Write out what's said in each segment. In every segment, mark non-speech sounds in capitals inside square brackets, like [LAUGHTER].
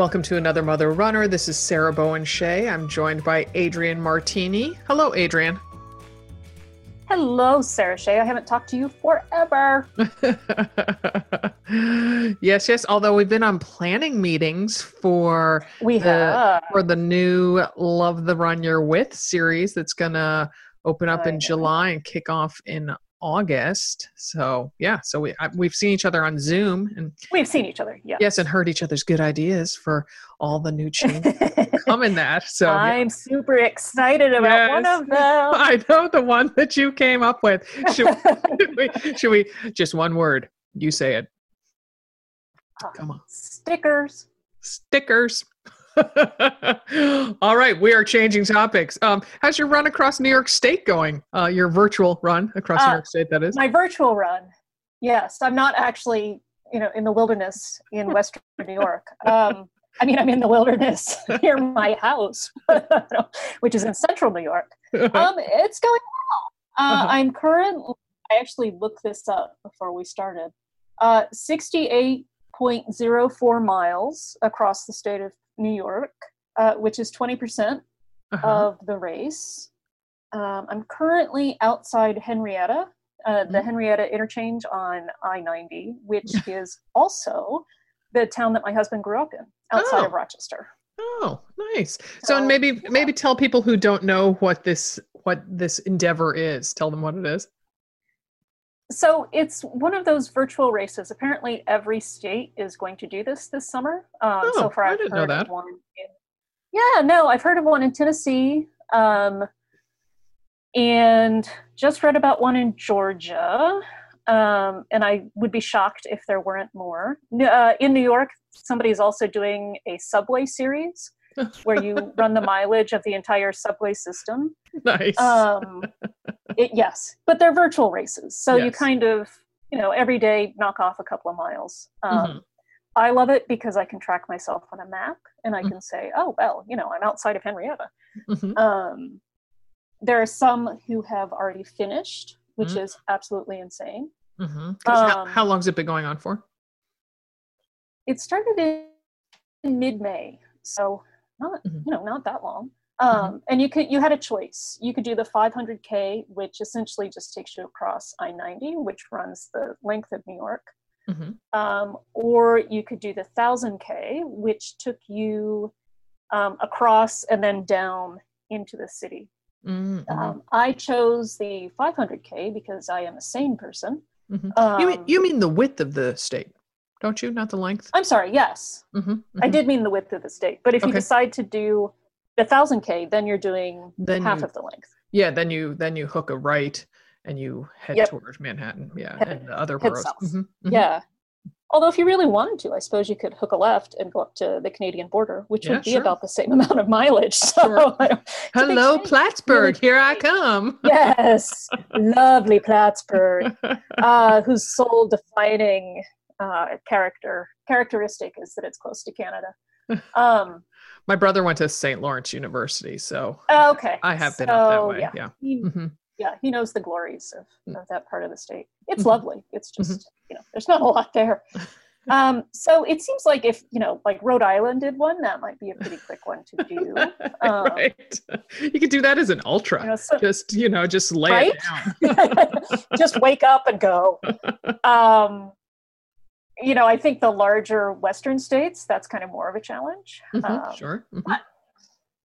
Welcome to another Mother Runner. This is Sarah Bowen Shea. I'm joined by Adrienne Martini. Hello, Adrienne. Hello, Sarah Shea. I haven't talked to you forever. [LAUGHS] yes, yes. Although we've been on planning meetings for We the, have. for the new Love the Run You're With series that's gonna open up I in oh, know. July and kick off in August. So yeah, so we I, we've seen each other on Zoom and We've seen each other. Yeah. yes, and heard each other's good ideas for all the new changes [LAUGHS] come in that. So. I'm super excited about one of [LAUGHS] them. I know the one that you came up with. Should, should we, [LAUGHS] should we just one word? You say it. Uh, come on. Stickers. Stickers. [LAUGHS] All right, we are changing topics. Um, how's your run across New York State going? Uh, your virtual run across New Uh, York State, that is. My virtual run. Yes, I'm not actually, you know, in the wilderness in [LAUGHS] Western New York. Um, I mean, I'm in the wilderness [LAUGHS] near my house, which is in Central New York. Um, it's going well. Uh, Uh-huh. I'm currently. I actually looked this up before we started. Uh, 68.04 miles across the state of New York, uh, which is 20% Uh-huh. of the race. Um, I'm currently outside Henrietta, uh, the Mhm. Henrietta interchange on I 90, which is also the town that my husband grew up in, outside of Oh. Rochester. Oh, nice. So, and maybe yeah. maybe tell people who don't know what this what this endeavor is. Tell them what it is. So it's one of those virtual races. Apparently, every state is going to do this this summer. Um, Oh, so far, I I've didn't know that. one. In, yeah, no, I've heard of one in Tennessee, um, and just read about one in Georgia. Um, and I would be shocked if there weren't more. Uh, in New York, somebody's also doing a subway series where you run the mileage of the entire subway system. [LAUGHS] nice. Um, it, yes, but they're virtual races, so you kind of, you know, every day knock off a couple of miles. Um, Mhm. I love it because I can track myself on a map and I Mhm. can say, oh well, you know, I'm outside of Henrietta. Mhm. Um, there are some who have already finished, which Mm. is absolutely insane. Mhm. 'Cause how, um, how long's it been going on for? It started in, in mid-May, so not Mhm. you know not that long. Um, And you could you had a choice. You could do the 500k, which essentially just takes you across I-90, which runs the length of New York, Mhm. um, or you could do the 1000k, which took you um, across and then down into the city. Mm, mhm. Um, I chose the 500k because I am a sane person. Mhm. Um, you mean you mean the width of the state, don't you? Not the length. I'm sorry. Yes, Mhm, I mhm. did mean the width of the state, but if you decide to do the thousand k, then you're doing Then half you- of the length. Yeah, then you then you hook a right and you head Yep. towards Manhattan. Yeah, Head- and the other boroughs. Mhm, mhm. Yeah. Although if you really wanted to, I suppose you could hook a left and go up to the Canadian border, which Yeah, would be sure. about the same [LAUGHS] amount of mileage. So, Sure. I don't- it's a big Hello. Plattsburgh. [LAUGHS] Here I come. yes, lovely [LAUGHS] Plattsburgh, uh, whose sole defining uh, character characteristic is that it's close to Canada. [LAUGHS] Um, My brother went to St. Lawrence University, so oh, okay, I have been up that way. Yeah, Yeah. he, Mhm. yeah, he knows the glories of, Mm. of that part of the state. It's Mhm. lovely. It's just you know, there's not a lot there. [LAUGHS] Um, so it seems like if you know, like Rhode Island did one, that might be a pretty quick one to do. [LAUGHS] Um, right. You could do that as an ultra. You know, so, just you know, just lay Right? it down. just wake up and go. Um, you know, I think the larger Western states, that's kind of more of a challenge. Mhm, Um, sure. mhm.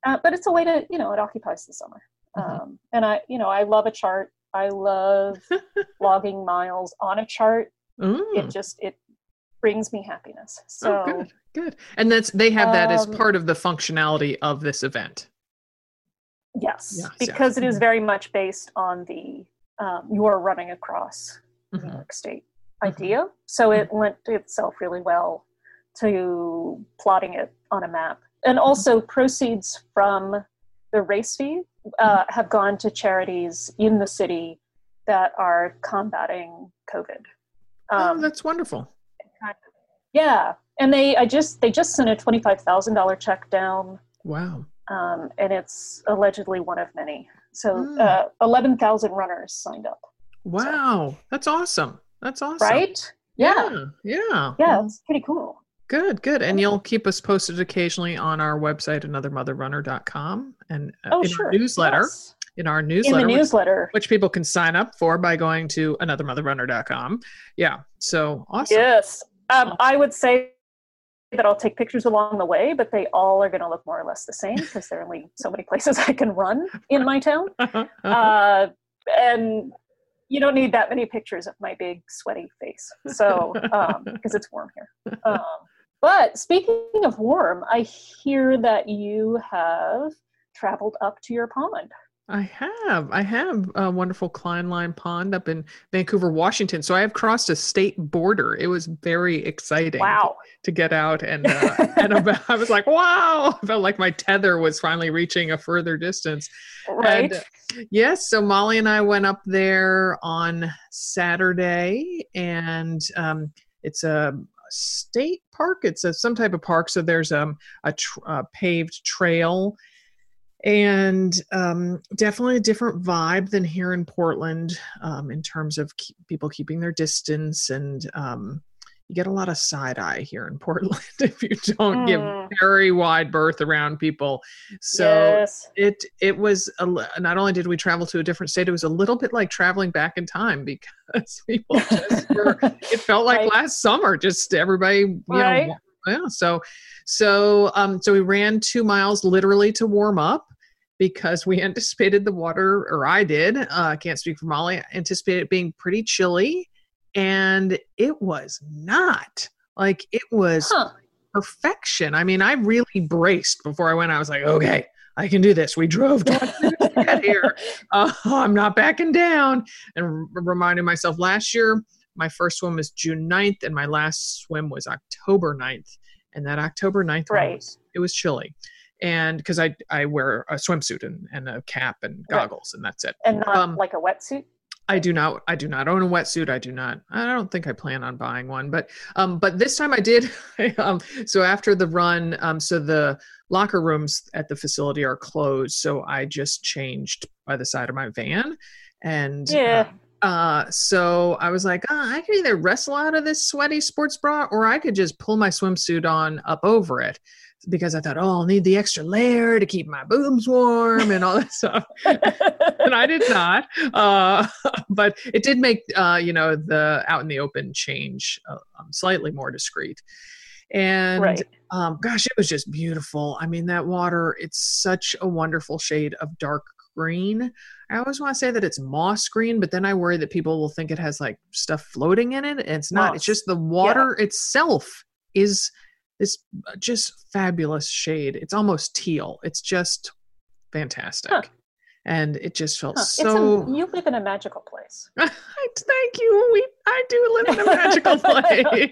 uh, but it's a way to, you know, it occupies the summer. Mhm. Um, and I, you know, I love a chart. I love [LAUGHS] logging miles on a chart. Mm. It just it brings me happiness. So oh, good, good. And that's they have that as Um, part of the functionality of this event. yes, Yes, because it is Mhm. very much based on the um, you are running across New Mhm. York State. Idea. So it lent itself really well to plotting it on a map. And also, proceeds from the race fee uh, have gone to charities in the city that are combating COVID. oh, Um, that's wonderful. yeah, and they I just they just sent a twenty five thousand dollar check down, Wow. um, and it's allegedly one of many. So Mm. uh, eleven thousand runners signed up. Wow. That's awesome. That's awesome. Right? Yeah. Yeah. Yeah. Yeah, it's pretty cool. Good, good. And you'll keep us posted occasionally on our website, anothermotherrunner.com, and uh, Oh, in sure. our newsletter. Yes. In our In newsletter, the which- newsletter. which people can sign up for by going to anothermotherrunner.com. Yeah. So awesome. Yes. Um, I would say that I'll take pictures along the way, but they all are going to look more or less the same because there are only so many [LAUGHS] places I can run in my town. [LAUGHS] Uh, and you don't need that many pictures of my big sweaty face. So, [LAUGHS] because it's warm here. Um, but speaking of warm, I hear that you have traveled up to your pond. I have. I have a wonderful Klineline Pond up in Vancouver, Washington. So I have crossed a state border. It was very exciting Wow. to get out and uh, [LAUGHS] and about, I was like, wow! I felt like my tether was finally reaching a further distance. Right. And, uh, yes, so Molly and I went up there on Saturday, and um, it's a state park. It's a some type of park. So there's um, a tr- uh, paved trail, and um, definitely a different vibe than here in Portland um, in terms of keep, people keeping their distance and. Um, you get a lot of side eye here in [LAUGHS] Portland if you don't give Mm. very wide berth around people. So yes. it it was a, not only did we travel to a different state, it was a little bit like traveling back in time [LAUGHS] because people just [LAUGHS] were. It felt like Right. last summer, just everybody, you Right. know. Yeah. So so um so we ran two miles literally to warm up because we [LAUGHS] anticipated the water, or I did. Uh, can't speak for Molly. Anticipated it being pretty chilly, and it was not. Like it was Huh. perfection. I mean, I really braced before I went. I was like, okay, I can do this. We drove 20 minutes to get here. Uh, I'm not backing down. And r- reminding myself last year, my first swim was June 9th, and my last swim was October 9th. And that October 9th, Right. was, it was chilly. And because I, I wear a swimsuit and, and a cap and Right. goggles, and that's it. and not um, like a wetsuit. I do not. I do not own a wetsuit. I do not. I don't think I plan on buying one. But um, but this time I did. [LAUGHS] um, so after the run, um, so the locker rooms at the facility are closed. So I just changed by the side of my van, and Yeah. uh, uh, so I was like, oh, I could either wrestle out of this sweaty sports bra, or I could just pull my swimsuit on up over it. Because I thought, oh, I'll need the extra layer to keep my boobs warm and all that [LAUGHS] stuff and I did not. Uh, [LAUGHS] but it did make uh, you know the out in the open change uh, um, slightly more discreet. And right. um, gosh, it was just beautiful. I mean, that water, it's such a wonderful shade of dark green. I always want to say that it's moss green, but then I worry that people will think it has like stuff floating in it. And it's not. Moss. It's just the water itself is this just fabulous shade. It's almost teal. It's just fantastic. Huh. And it just felt Huh. so. It's a, you live in a magical place. [LAUGHS] Thank you. We I do live in a magical [LAUGHS]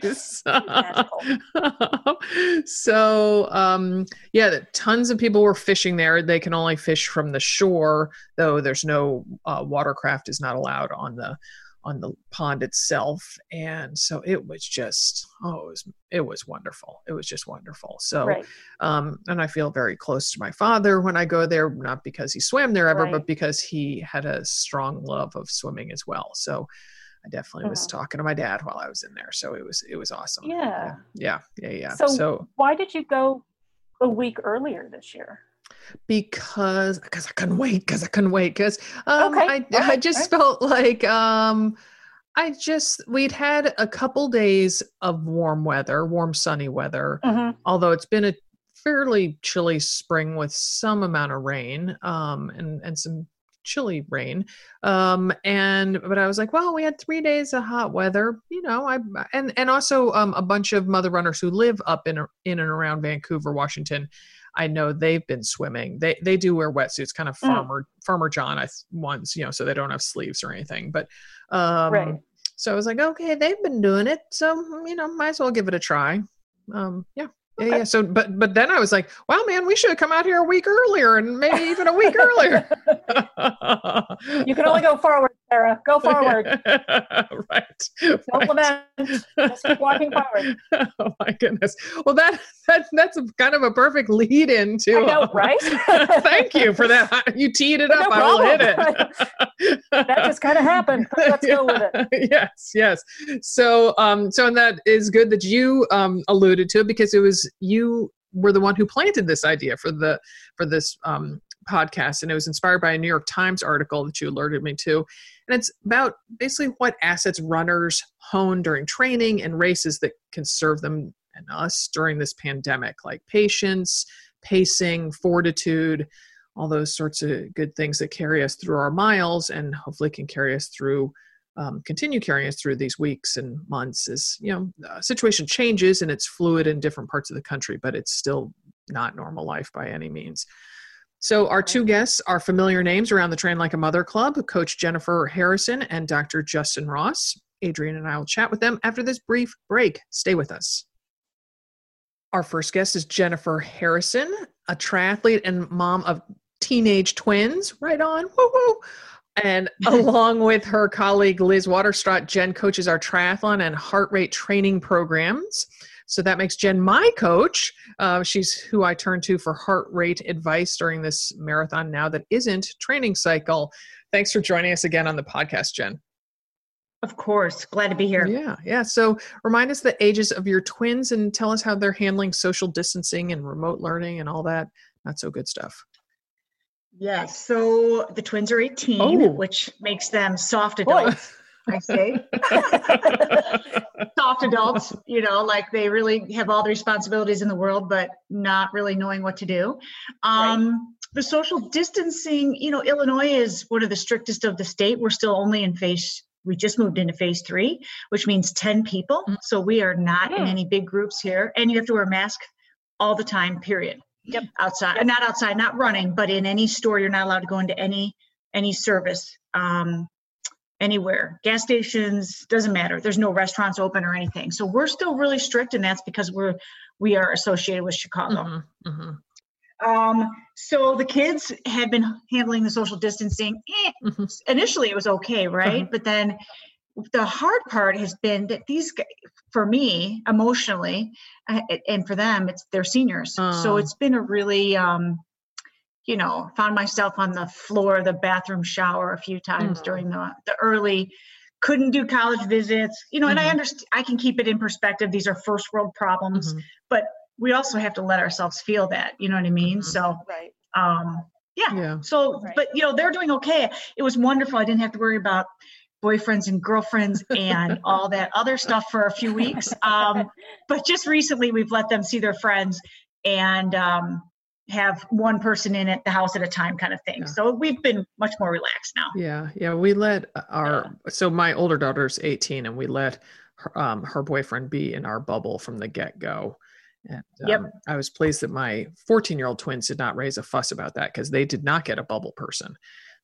place. [LAUGHS] Magical. so um yeah, tons of people were fishing there. They can only fish from the shore, though there's no uh, watercraft is not allowed on the on the pond itself. And so it was just oh it was it was wonderful. It was just wonderful. So Right. um, and I feel very close to my father when I go there, not because he swam there ever, Right. but because he had a strong love of swimming as well. So I definitely was Mhm. talking to my dad while I was in there. So it was it was awesome. Yeah. yeah, yeah, yeah. So- so Why did you go a week earlier this year? Because because I couldn't wait because I couldn't wait because um, Okay, I I just felt like um I just we'd had a couple days of warm weather, warm sunny weather. Mhm. Although it's been a fairly chilly spring with some amount of rain um and and some chilly rain um and but i was like well we had three days of hot weather you know i and and also um a bunch of mother runners who live up in in and around vancouver washington i know they've been swimming they they do wear wetsuits kind of Mm. farmer farmer john i ones you know so they don't have sleeves or anything but um Right. so i was like okay they've been doing it so you know might as well give it a try um yeah yeah, yeah. So, but but then I was like, "Wow, man, we should have come out here a week earlier, and maybe even a week earlier." [LAUGHS] you can only go forward Sarah. Go forward. [LAUGHS] right. Don't right. lament. Just keep walking forward. [LAUGHS] oh my goodness. Well, that, that that's kind of a perfect lead into. I know, right? [LAUGHS] Thank you for that. You teed it No up. I will hit it. that just kind of happened. Let's go with it. yes, yes. So, um, so and that is good that you um alluded to it because it was you were the one who planted this idea for the for this um podcast and it was inspired by a New York Times article that you alerted me to. And it's about basically what assets runners hone during training and races that can serve them and us during this pandemic, like patience, pacing, fortitude, all those sorts of good things that carry us through our miles and hopefully can carry us through um, continue carrying us through these weeks and months as you know situation changes and it's fluid in different parts of the country but it's still not normal life by any means so our two guests are familiar names around the train like a mother club coach jennifer harrison and dr justin ross. Adrienne and i will chat with them after this brief break. Stay with us. Our first guest is jennifer harrison a triathlete and mom of teenage twins. Right on. Woo woo and [LAUGHS] along with her colleague Liz Waterstraat, Jen coaches our triathlon and heart rate training programs. So that makes Jen my coach. Uh, she's who I turn to for heart rate advice during this marathon now that isn't training cycle. Thanks for joining us again on the podcast, Jen. Of course. Glad to be here. Yeah, yeah. So remind us the ages of your twins and tell us how they're handling social distancing and remote learning and all that not so good stuff. Yes. So the twins are 18, Oh. which makes them soft adults, I say. [LAUGHS] soft adults, you know, like they really have all the responsibilities in the world, but not really knowing what to do. Um, The social distancing, you know, Illinois is one of the strictest of the state. We're still only in phase, we just moved into phase three, which means 10 people. Mm. So we are not in Hmm. any big groups here. And you have to wear a mask all the time, period. Yep. Outside, Yep. not outside, not running, but in any store, you're not allowed to go into any any service. Um, anywhere. Gas stations doesn't matter. There's no restaurants open or anything. So we're still really strict and that's because we're we are associated with chicago. Mhm, mhm, um so the kids had been handling the social distancing. Eh, mhm. initially it was okay right? Uh-huh. but then the hard part has been that these for me emotionally uh, and for them it's they're seniors. So Oh. it's been a really um you know found myself on the floor of the bathroom shower a few times Mm. during the the early couldn't do college visits you know and i Mhm. understand i can keep it in perspective these are first world problems Mhm. but we also have to let ourselves feel that you know what i mean Mhm. so Right. um yeah Yeah. so, Right. but you know, they're doing okay. It was wonderful. I didn't have to worry about boyfriends and girlfriends and [LAUGHS] all that other stuff for a few weeks. Um, but just recently, we've let them see their friends and um, have one person in at the house at a time, kind of thing. Yeah. So we've been much more relaxed now. Yeah, yeah. We let our so my older daughter's 18, and we let her, um, her boyfriend be in our bubble from the get go. And Yep. um, I was pleased that my 14 year old twins did not raise a fuss about that because they did not get a bubble person.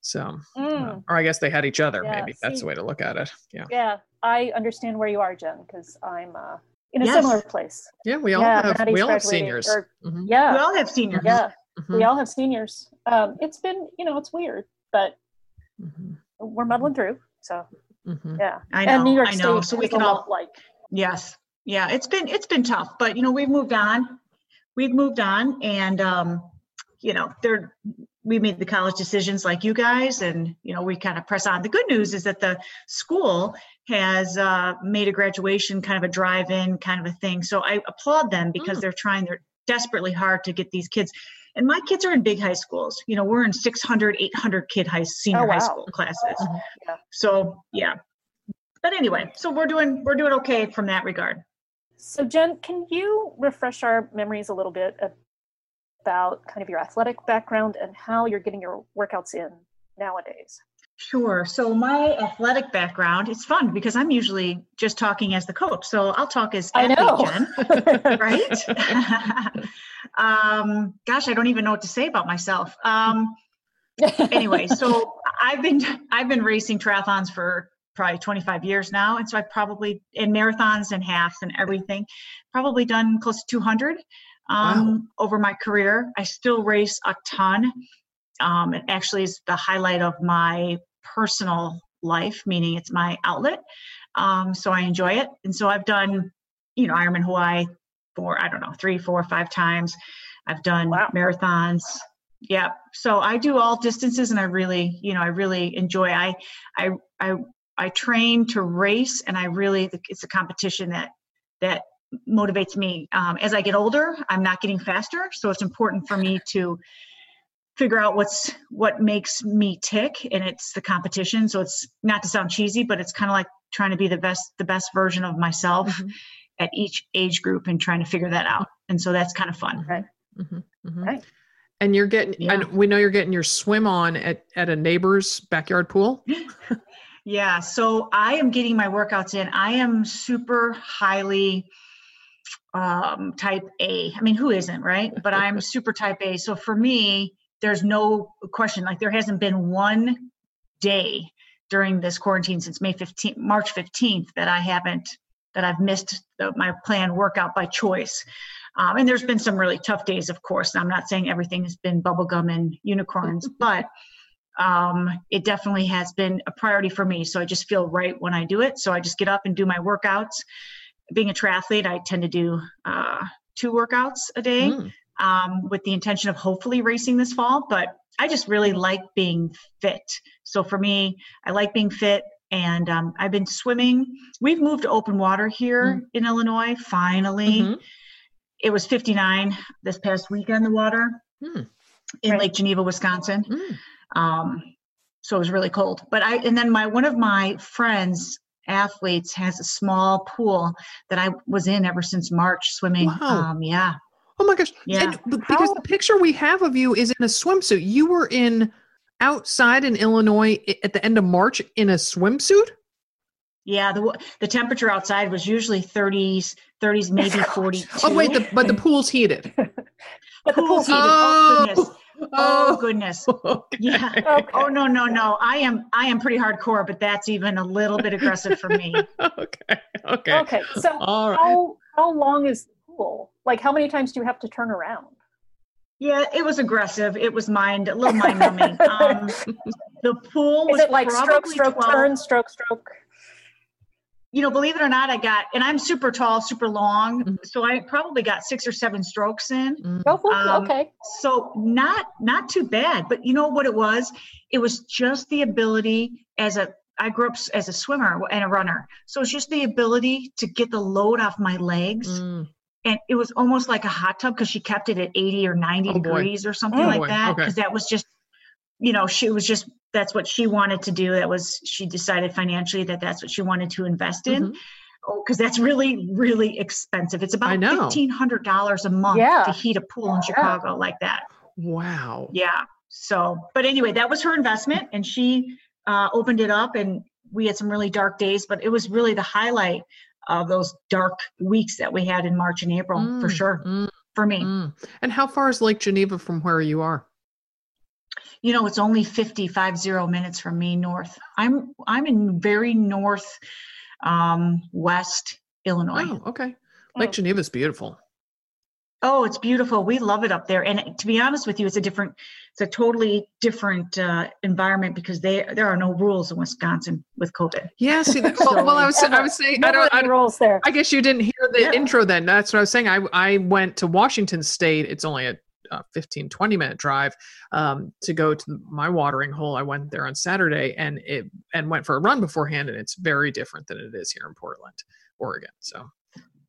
So, uh, Mm, or I guess they had each other. Yeah, maybe that's the way to look at it. Yeah, yeah, I understand where you are, Jen, because I'm uh, in a Yes. similar place. yeah. We all yeah, have Maddie's we all have seniors. or- Mhm, yeah, We all have seniors. yeah, mhm, we all have seniors. Um, it's been, you know, it's weird, but mhm, we're muddling through. So mhm. yeah, I and New know, York I State know. So we can all lot like Yes. Yeah, it's been it's been tough, but you know, we've moved on. We've moved on and um, you know, they're we made the college decisions like you guys and you know, we kind of press on. The good news is that the school has uh, made a graduation kind of a drive-in kind of a thing. So I applaud them because Mm. they're trying they're desperately hard to get these kids and my kids are in big high schools. You know, we're in 600, 800 kid high senior high wow. school classes. Mhm. Yeah. So, yeah. But anyway, so we're doing we're doing okay from that regard. So, Jen, can you refresh our memories a little bit about kind of your athletic background and how you're getting your workouts in nowadays? Sure. So my athletic background, it's fun because I'm usually just talking as the coach. So I'll talk as I athlete [LAUGHS] right? [LAUGHS] um, gosh, I don't even know what to say about myself. Um, anyway, so I've been I've been racing triathlons for probably 25 years now, and so I've probably in marathons and halves and everything, probably done close to 200 um, over my career. I still race a ton. Um, it actually is the highlight of my personal life, meaning it's my outlet. Um, so I enjoy it. And so I've done, you know, Ironman Hawaii for, I don't know, three, four, five times. I've done Wow. marathons. Yeah. So I do all distances and I really, you know, I really enjoy, I, I, I, I train to race and I really, it's a competition that, that motivates me. Um, as I get older, I'm not getting faster. So it's important for me to figure out what's what makes me tick and it's the competition so it's not to sound cheesy but it's kind of like trying to be the best the best version of myself Mhm. at each age group and trying to figure that out and so that's kind of fun Right. Mhm, mhm. Right. And you're getting, Yeah. and we know you're getting your swim on at, at a neighbor's backyard pool. [LAUGHS] yeah so i am getting my workouts in i am super highly um type a i mean who isn't right but i'm super type a so for me there's no question like there hasn't been one day during this quarantine since may 15th march 15th that i haven't that i've missed the, my planned workout by choice um, and there's been some really tough days of course And i'm not saying everything has been bubblegum and unicorns [LAUGHS] but um, it definitely has been a priority for me. So I just feel right when I do it. So I just get up and do my workouts. Being a triathlete, I tend to do uh, two workouts a day Mm. Um, with the intention of hopefully racing this fall. But I just really like being fit. So for me, I like being fit. And um, I've been swimming. We've moved to open water here in Illinois, finally. Mhm. It was 59 this past week on the water Hmm. in Right. Lake Geneva, Wisconsin Mm. um, so it was really cold but i and then my one of my friends athletes has a small pool that i was in ever since march swimming Wow. um yeah Oh my gosh. Yeah. And because How- the picture we have of you is in a swimsuit. You were in outside in Illinois at the end of March in a swimsuit? yeah the the temperature outside was usually 30s 30s [LAUGHS] maybe 42 Oh wait, the, [LAUGHS] but the pool's heated. But the Pool's pool's heated. heated. [LAUGHS] Oh. oh, goodness. oh Oh, goodness okay. yeah Okay. oh no no no i am i am pretty hardcore but that's even a little bit aggressive for me okay. Okay. Okay. So All right. how how long is the pool? Like how many times do you have to turn around? yeah it was aggressive it was mind a little mind numbing [LAUGHS] um the pool was Is it like stroke, stroke, 12 turn, stroke, stroke? you know, believe it or not, I got, and I'm super tall, super long, Mhm. so I probably got six or seven strokes in. Mm. Go for. Um, okay. So not not too bad, but you know what it was? It was just the ability as a I grew up as a swimmer and a runner, so it's just the ability to get the load off my legs, Mm. And it was almost like a hot tub because she kept it at 80 or 90 Oh, degrees or something Oh, like boy. that Okay. because that was just you know she was just that's what she wanted to do that was she decided financially that that's what she wanted to invest in Mhm. Oh, because that's really, really expensive. It's about fifteen hundred dollars a month Yeah. to heat a pool in Yeah. Chicago like that. Wow. Yeah. So, but anyway, that was her investment, and she uh, opened it up, and we had some really dark days, but it was really the highlight of those dark weeks that we had in March and April for Mm, sure mm, for me. mm. And how far is Lake Geneva from where you are? You know, it's only 55 zero minutes from me north. I'm I'm in very north um, west Illinois. Oh, okay. Lake Oh. Geneva's beautiful. Oh, it's beautiful. We love it up there. And to be honest with you, it's a different, it's a totally different uh, environment because they there are no rules in Wisconsin with COVID. Yeah. See, that, [LAUGHS] well, well, I was, I was saying, I don't, I don't, rules there. I guess you didn't hear the Yeah. intro then. That's what I was saying. I, I went to Washington State. It's only a, uh 15, 20 minute drive um, to go to my watering hole. I went there on Saturday and it and went for a run beforehand, and it's very different than it is here in Portland, Oregon. So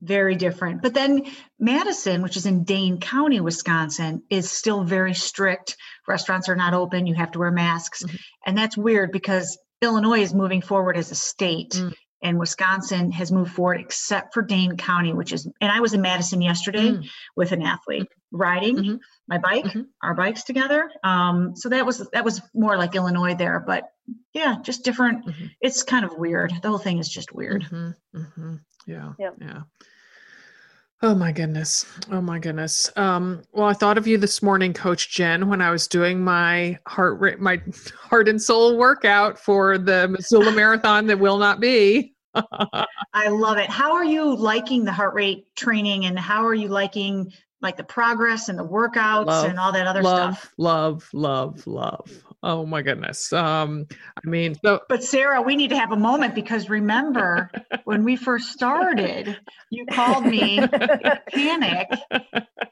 Very different. But then Madison, which is in Dane County, Wisconsin, is still very strict. Restaurants are not open. You have to wear masks. Mhm. And that's weird because Illinois is moving forward as a state. Mm. And Wisconsin has moved forward except for Dane County, which is, and I was in Madison yesterday. Mm. with an athlete riding Mhm. my bike Mhm. our bikes together um so that was that was more like illinois there but yeah just different Mhm. it's kind of weird the whole thing is just weird Mhm, mhm. Yeah. Yep. Yeah. Oh my goodness. Oh my goodness. Um, well, I thought of you this morning, Coach Jen, when I was doing my heart rate, my [LAUGHS] heart and soul workout for the Missoula Marathon that will not be. [LAUGHS] i love it how are you liking the heart rate training and how are you liking like the progress and the workouts Love, and all that other love, stuff love, love, love. Oh my goodness. Um, I mean, so But Sarah, we need to have a moment because remember [LAUGHS] when we first started, you called me in panic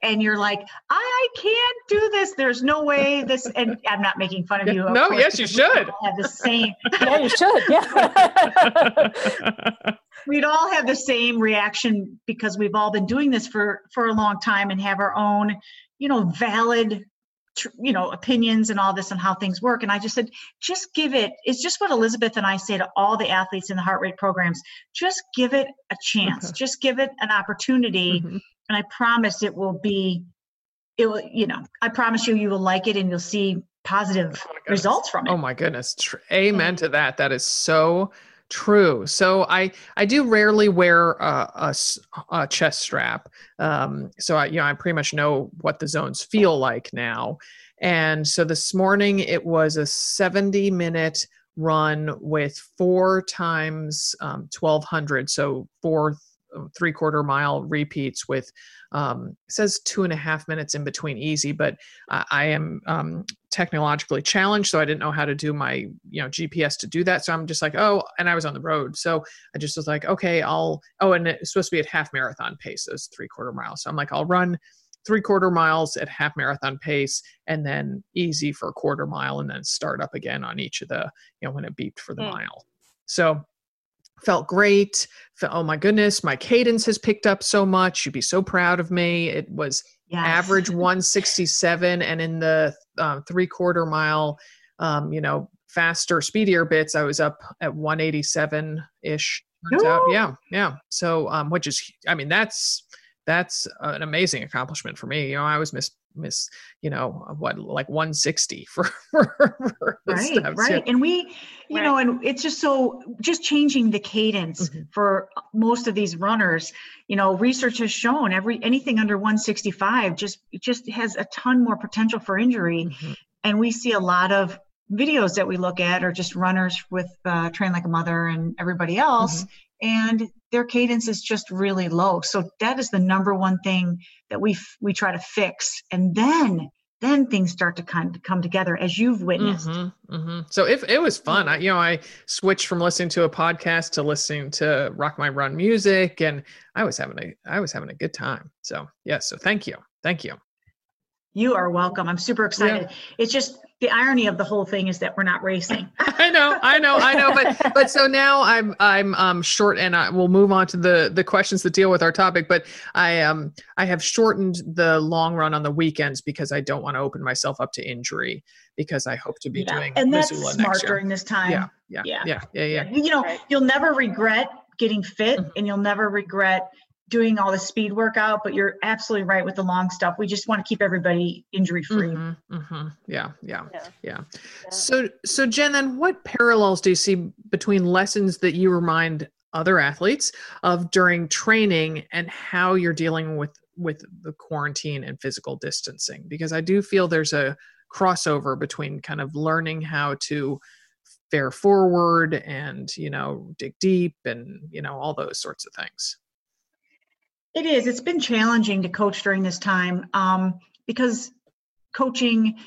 and you're like, I can't do this. There's no way this and I'm not making fun of you. of No, course, yes, you because we all should. Have the same [LAUGHS] yeah, you should. Yeah. [LAUGHS] we'd all have the same reaction because we've all been doing this for for a long time and have our own you know valid tr- you know opinions and all this and how things work and i just said just give it it's just what elizabeth and i say to all the athletes in the heart rate programs just give it a chance Okay. just give it an opportunity Mhm. and i promise it will be it will you know i promise you you will like it and you'll see positive Oh results from it Oh my goodness. Tr- Amen to that. That is so true. So I I do rarely wear a chest strap. Um, so I you know I pretty much know what the zones feel like now. And so this morning it was a 70 minute run with four times um, 1200. So four three quarter mile repeats with um, it says two and a half minutes in between easy, but I, I am um, technologically challenged, so I didn't know how to do my you know GPS to do that. So I'm just like, oh, and I was on the road, so I just was like, okay, I'll. Oh, and it's supposed to be at half marathon pace, those three quarter miles. So I'm like, I'll run three quarter miles at half marathon pace, and then easy for a quarter mile, and then start up again on each of the you know when it beeped for the Mm. mile. So felt great. Fe- Oh my goodness, my cadence has picked up so much. You'd be so proud of me. It was Yes. average [LAUGHS] 167 and in the um, three quarter mile um, you know faster speedier bits i was up at 187 ish turns out yeah yeah so um, which is i mean that's that's an amazing accomplishment for me you know i was miss miss you know what like 160 [LAUGHS] for, for, for right steps, right yeah. and we you Right. know and it's just so just changing the cadence Mhm. for most of these runners you know research has shown every anything under 165 just just has a ton more potential for injury Mhm. and we see a lot of videos that we look at are just runners with uh, train like a mother and everybody else and their cadence is just really low so that is the number one thing that we f- we try to fix and then then things start to kind of come together as you've witnessed Mhm, mhm. So if it was fun, I, you know, I switched from listening to a podcast to listening to Rock My Run music, and I was having a I was having a good time. So yeah, so thank you, thank you. You are welcome. I'm super excited. It's just the irony of the whole thing is that we're not racing. [LAUGHS] I know, I know, I know, but but so now I'm I'm um short, and I will move on to the the questions that deal with our topic. But I um I have shortened the long run on the weekends because I don't want to open myself up to injury because I hope to be Yeah. doing and that's Missoula smart next year. during this time. Yeah, yeah, Yeah. yeah, yeah, yeah, yeah. You know, Right. you'll never regret getting fit Mhm. and you'll never regret doing all the speed workout, but you're absolutely right with the long stuff. We just want to keep everybody injury free. Mhm, mhm. Yeah, yeah, Yeah. yeah. Yeah. So, so Jen, then what parallels do you see between lessons that you remind other athletes of during training and how you're dealing with with the quarantine and physical distancing? Because I do feel there's a crossover between kind of learning how to fare forward and you know dig deep and you know all those sorts of things. It is. It's been challenging to coach during this time um, because coaching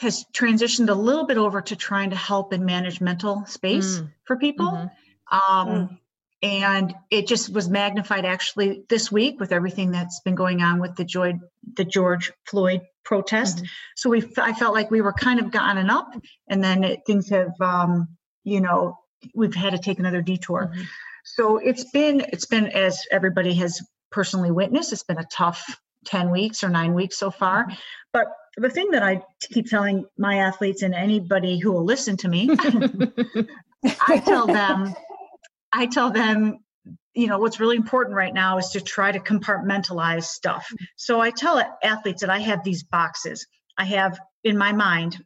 has transitioned a little bit over to trying to help and manage mental space Mm, for people. mhm. Um, Mm. And it just was magnified actually this week with everything that's been going on with the George, the George Floyd protest. Mhm. So we, I felt like we were kind of gotten up, and then it, things have, um, you know, we've had to take another detour. Mhm. So it's been, it's been as everybody has personally witnessed, it's been a tough 10 weeks or nine weeks so far. Mm-hmm. But the thing that I keep telling my athletes and anybody who will listen to me, [LAUGHS] I tell them, I tell them, you know, what's really important right now is to try to compartmentalize stuff. Mm-hmm. So I tell athletes that I have these boxes. I have in my mind,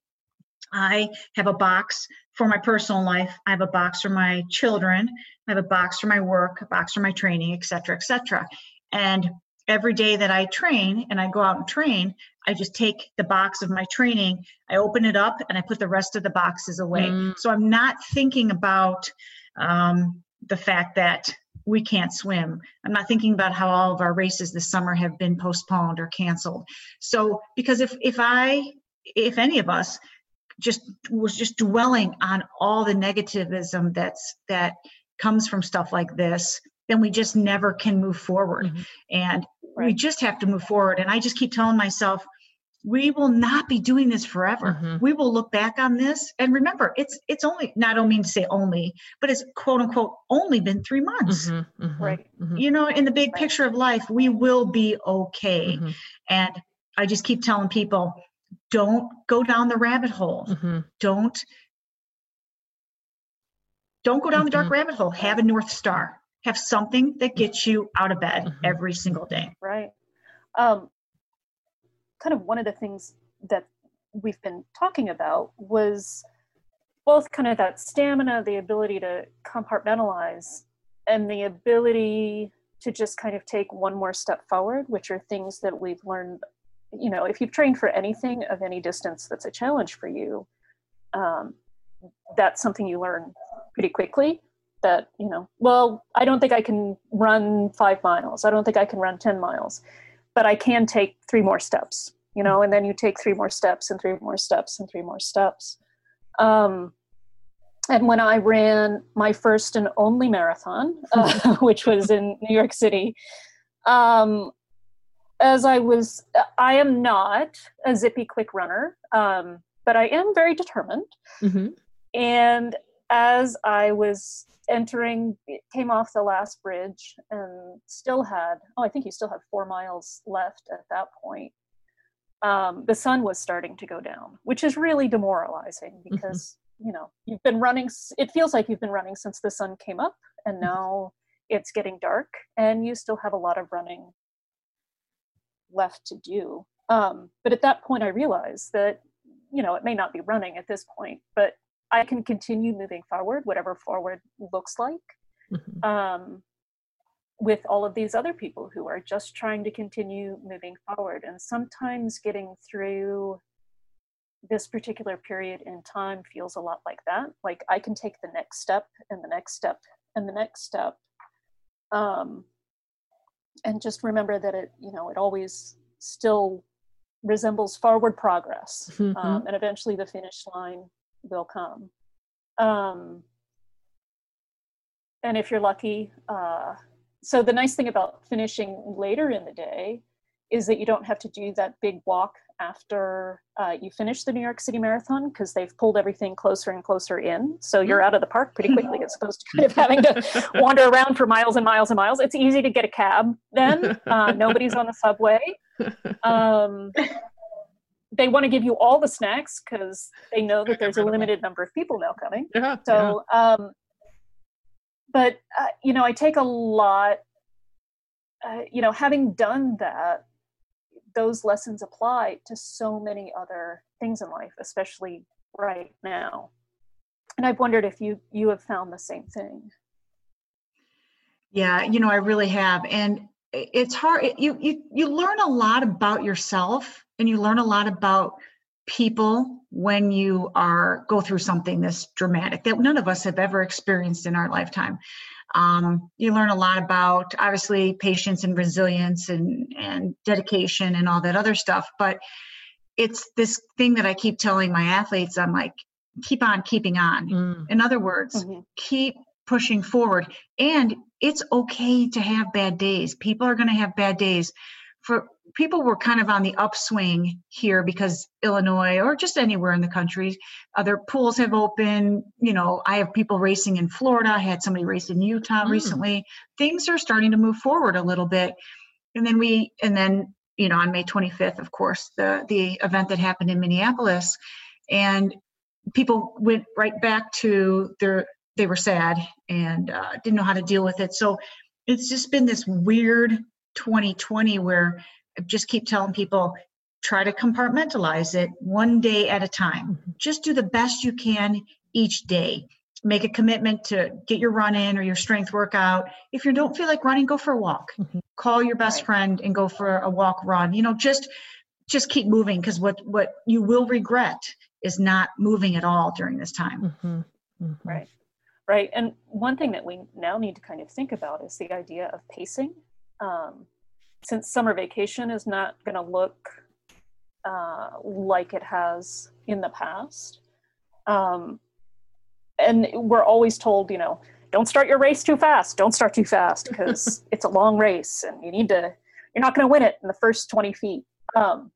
I have a box for my personal life. I have a box for my children. I have a box for my work, a box for my training, et cetera, et cetera. And every day that I train and I go out and train, I just take the box of my training, I open it up, and I put the rest of the boxes away. Mm. So I'm not thinking about um, the fact that we can't swim. I'm not thinking about how all of our races this summer have been postponed or canceled. So because if if I if any of us just was just dwelling on all the negativism that's that comes from stuff like this then we just never can move forward mm-hmm. and right. we just have to move forward and i just keep telling myself we will not be doing this forever mm-hmm. we will look back on this and remember it's it's only not I don't mean to say only but it's quote unquote only been three months mm-hmm. mm-hmm right mm-hmm. you know in the big right. picture of life we will be okay mm-hmm. and i just keep telling people don't go down the rabbit hole. Mm-hmm. Don't don't go down the dark mm-hmm. rabbit hole. Have a north star. Have something that gets you out of bed mm-hmm. every single day. Right. Um, kind of one of the things that we've been talking about was both kind of that stamina, the ability to compartmentalize, and the ability to just kind of take one more step forward, which are things that we've learned. You know, if you've trained for anything of any distance that's a challenge for you, um, that's something you learn pretty quickly. That, you know, well, I don't think I can run five miles. I don't think I can run 10 miles but I can take three more steps, you know, and then you take three more steps and three more steps and three more steps. Um, and when I ran my first and only marathon, uh, [LAUGHS] which was in New York City, um, as I was, I am not a zippy quick runner, um, but I am very determined. Mm-hmm. And as I was entering came off the last bridge and still had oh i think you still had four miles left at that point um, the sun was starting to go down which is really demoralizing mm-hmm. because mm-hmm. you know you've been running it feels like you've been running since the sun came up and mm-hmm. now it's getting dark and you still have a lot of running left to do um, but at that point i realized that you know it may not be running at this point but I can continue moving forward, whatever forward looks like, mm-hmm. um, with all of these other people who are just trying to continue moving forward. And sometimes getting through this particular period in time feels a lot like that. Like I can take the next step and the next step and the next step. Um, and just remember that it, you know, it always still resembles forward progress. Mm-hmm. Um, and eventually the finish line will come. Um, and if you're lucky, uh, so the nice thing about finishing later in the day is that you don't have to do that big walk after uh, you finish the New York City Marathon because they've pulled everything closer and closer in. So you're out of the park pretty quickly as opposed to kind of having to [LAUGHS] wander around for miles and miles and miles. It's easy to get a cab then. Uh, [LAUGHS] nobody's on the subway. Um, they want to give you all the snacks because they know that there's a limited number of people now coming. Yeah, so, yeah. Um, but uh, you know, I take a lot. Uh, you know, having done that, those lessons apply to so many other things in life, especially right now. And I've wondered if you you have found the same thing. Yeah, you know, I really have, and it's hard. You you you learn a lot about yourself and you learn a lot about people when you are go through something this dramatic that none of us have ever experienced in our lifetime um, you learn a lot about obviously patience and resilience and and dedication and all that other stuff but it's this thing that i keep telling my athletes i'm like keep on keeping on mm. in other words mm-hmm. keep pushing forward and it's okay to have bad days people are going to have bad days for people were kind of on the upswing here because Illinois or just anywhere in the country, other pools have opened. You know, I have people racing in Florida. I had somebody race in Utah mm. recently. Things are starting to move forward a little bit. And then we, and then, you know, on May 25th, of course, the the event that happened in Minneapolis, and people went right back to their, they were sad and uh, didn't know how to deal with it. So it's just been this weird 2020 where just keep telling people try to compartmentalize it one day at a time. Mm-hmm. Just do the best you can each day. Make a commitment to get your run in or your strength workout. If you don't feel like running, go for a walk. Mm-hmm. Call your best right. friend and go for a walk run. You know, just just keep moving because what what you will regret is not moving at all during this time. Mm-hmm. mm-hmm. Right. Right. And one thing that we now need to kind of think about is the idea of pacing. Um, since summer vacation is not going to look uh, like it has in the past, Um, and we're always told, you know, don't start your race too fast. Don't start too fast because [LAUGHS] it's a long race and you need to, you're not going to win it in the first 20 feet. Um,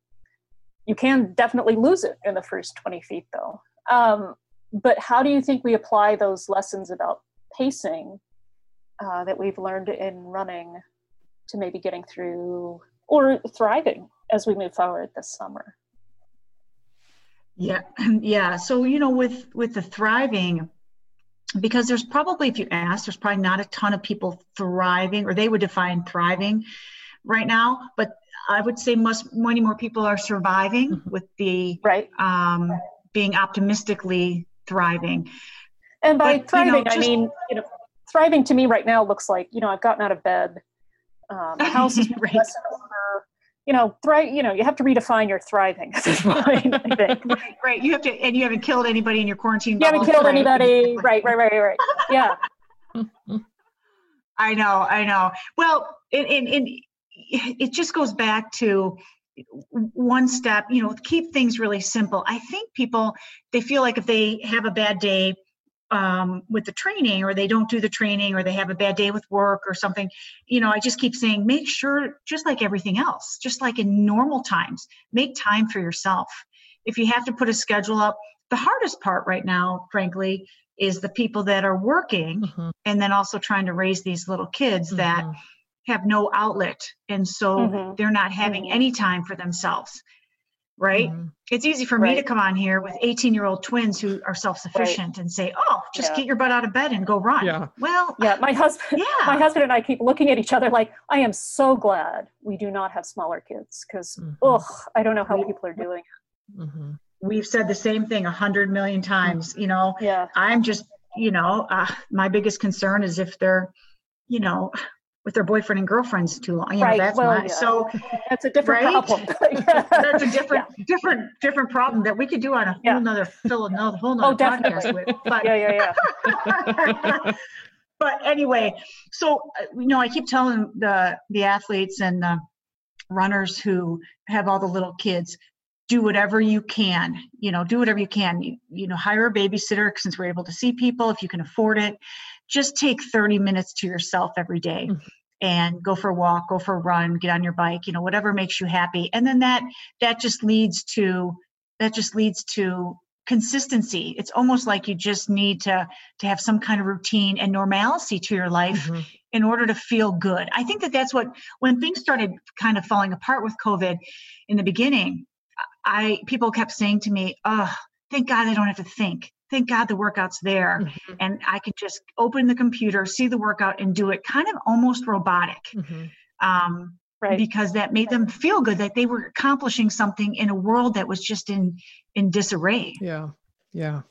you can definitely lose it in the first 20 feet though. Um, but how do you think we apply those lessons about pacing uh, that we've learned in running to maybe getting through or thriving as we move forward this summer? Yeah, yeah. So you know, with with the thriving, because there's probably, if you ask, there's probably not a ton of people thriving, or they would define thriving right now. But I would say most many more people are surviving mm-hmm. with the right um, being optimistically thriving. And by but, thriving, you know, just, I mean you know, thriving to me right now looks like you know I've gotten out of bed, um, [LAUGHS] house is right. less in order, you know, thrive. You know, you have to redefine your thriving at this [LAUGHS] point. I think. right, right. You have to, and you haven't killed anybody in your quarantine. You haven't killed right? anybody. Right, right, right, right. Yeah. [LAUGHS] I know, I know. Well, and, and, and it just goes back to one step. You know, keep things really simple. I think people they feel like if they have a bad day um, with the training or they don't do the training or they have a bad day with work or something you know i just keep saying make sure just like everything else just like in normal times make time for yourself if you have to put a schedule up the hardest part right now frankly is the people that are working mm-hmm. and then also trying to raise these little kids mm-hmm. that have no outlet and so mm-hmm. they're not having mm-hmm. any time for themselves right? Mm-hmm. It's easy for right. me to come on here with 18 year old twins who are self sufficient right. and say, oh, just yeah. get your butt out of bed and go run. Yeah. Well, yeah, my husband, [LAUGHS] yeah. my husband and I keep looking at each other like, I am so glad we do not have smaller kids because, mm-hmm. ugh, I don't know how people are doing it. Mm-hmm. We've said the same thing a hundred million times. You know, yeah. I'm just, you know, uh, my biggest concern is if they're, you know, with their boyfriend and girlfriends too long. You right. know, that's well, my, yeah. so [LAUGHS] that's a different right? problem. [LAUGHS] that's a different, yeah. different, different problem that we could do on a whole nother, fill another whole nother oh, podcast with. But, yeah, yeah, yeah. [LAUGHS] but anyway, so uh, you know, I keep telling the the athletes and the runners who have all the little kids, do whatever you can. You know, do whatever you can. You, you know, hire a babysitter since we're able to see people if you can afford it just take 30 minutes to yourself every day mm-hmm. and go for a walk go for a run get on your bike you know whatever makes you happy and then that that just leads to that just leads to consistency it's almost like you just need to to have some kind of routine and normalcy to your life mm-hmm. in order to feel good i think that that's what when things started kind of falling apart with covid in the beginning i people kept saying to me oh thank god i don't have to think thank God the workout's there. Mm-hmm. And I could just open the computer, see the workout, and do it kind of almost robotic. Mm-hmm. Um, right. Because that made them feel good that they were accomplishing something in a world that was just in in disarray. Yeah. Yeah.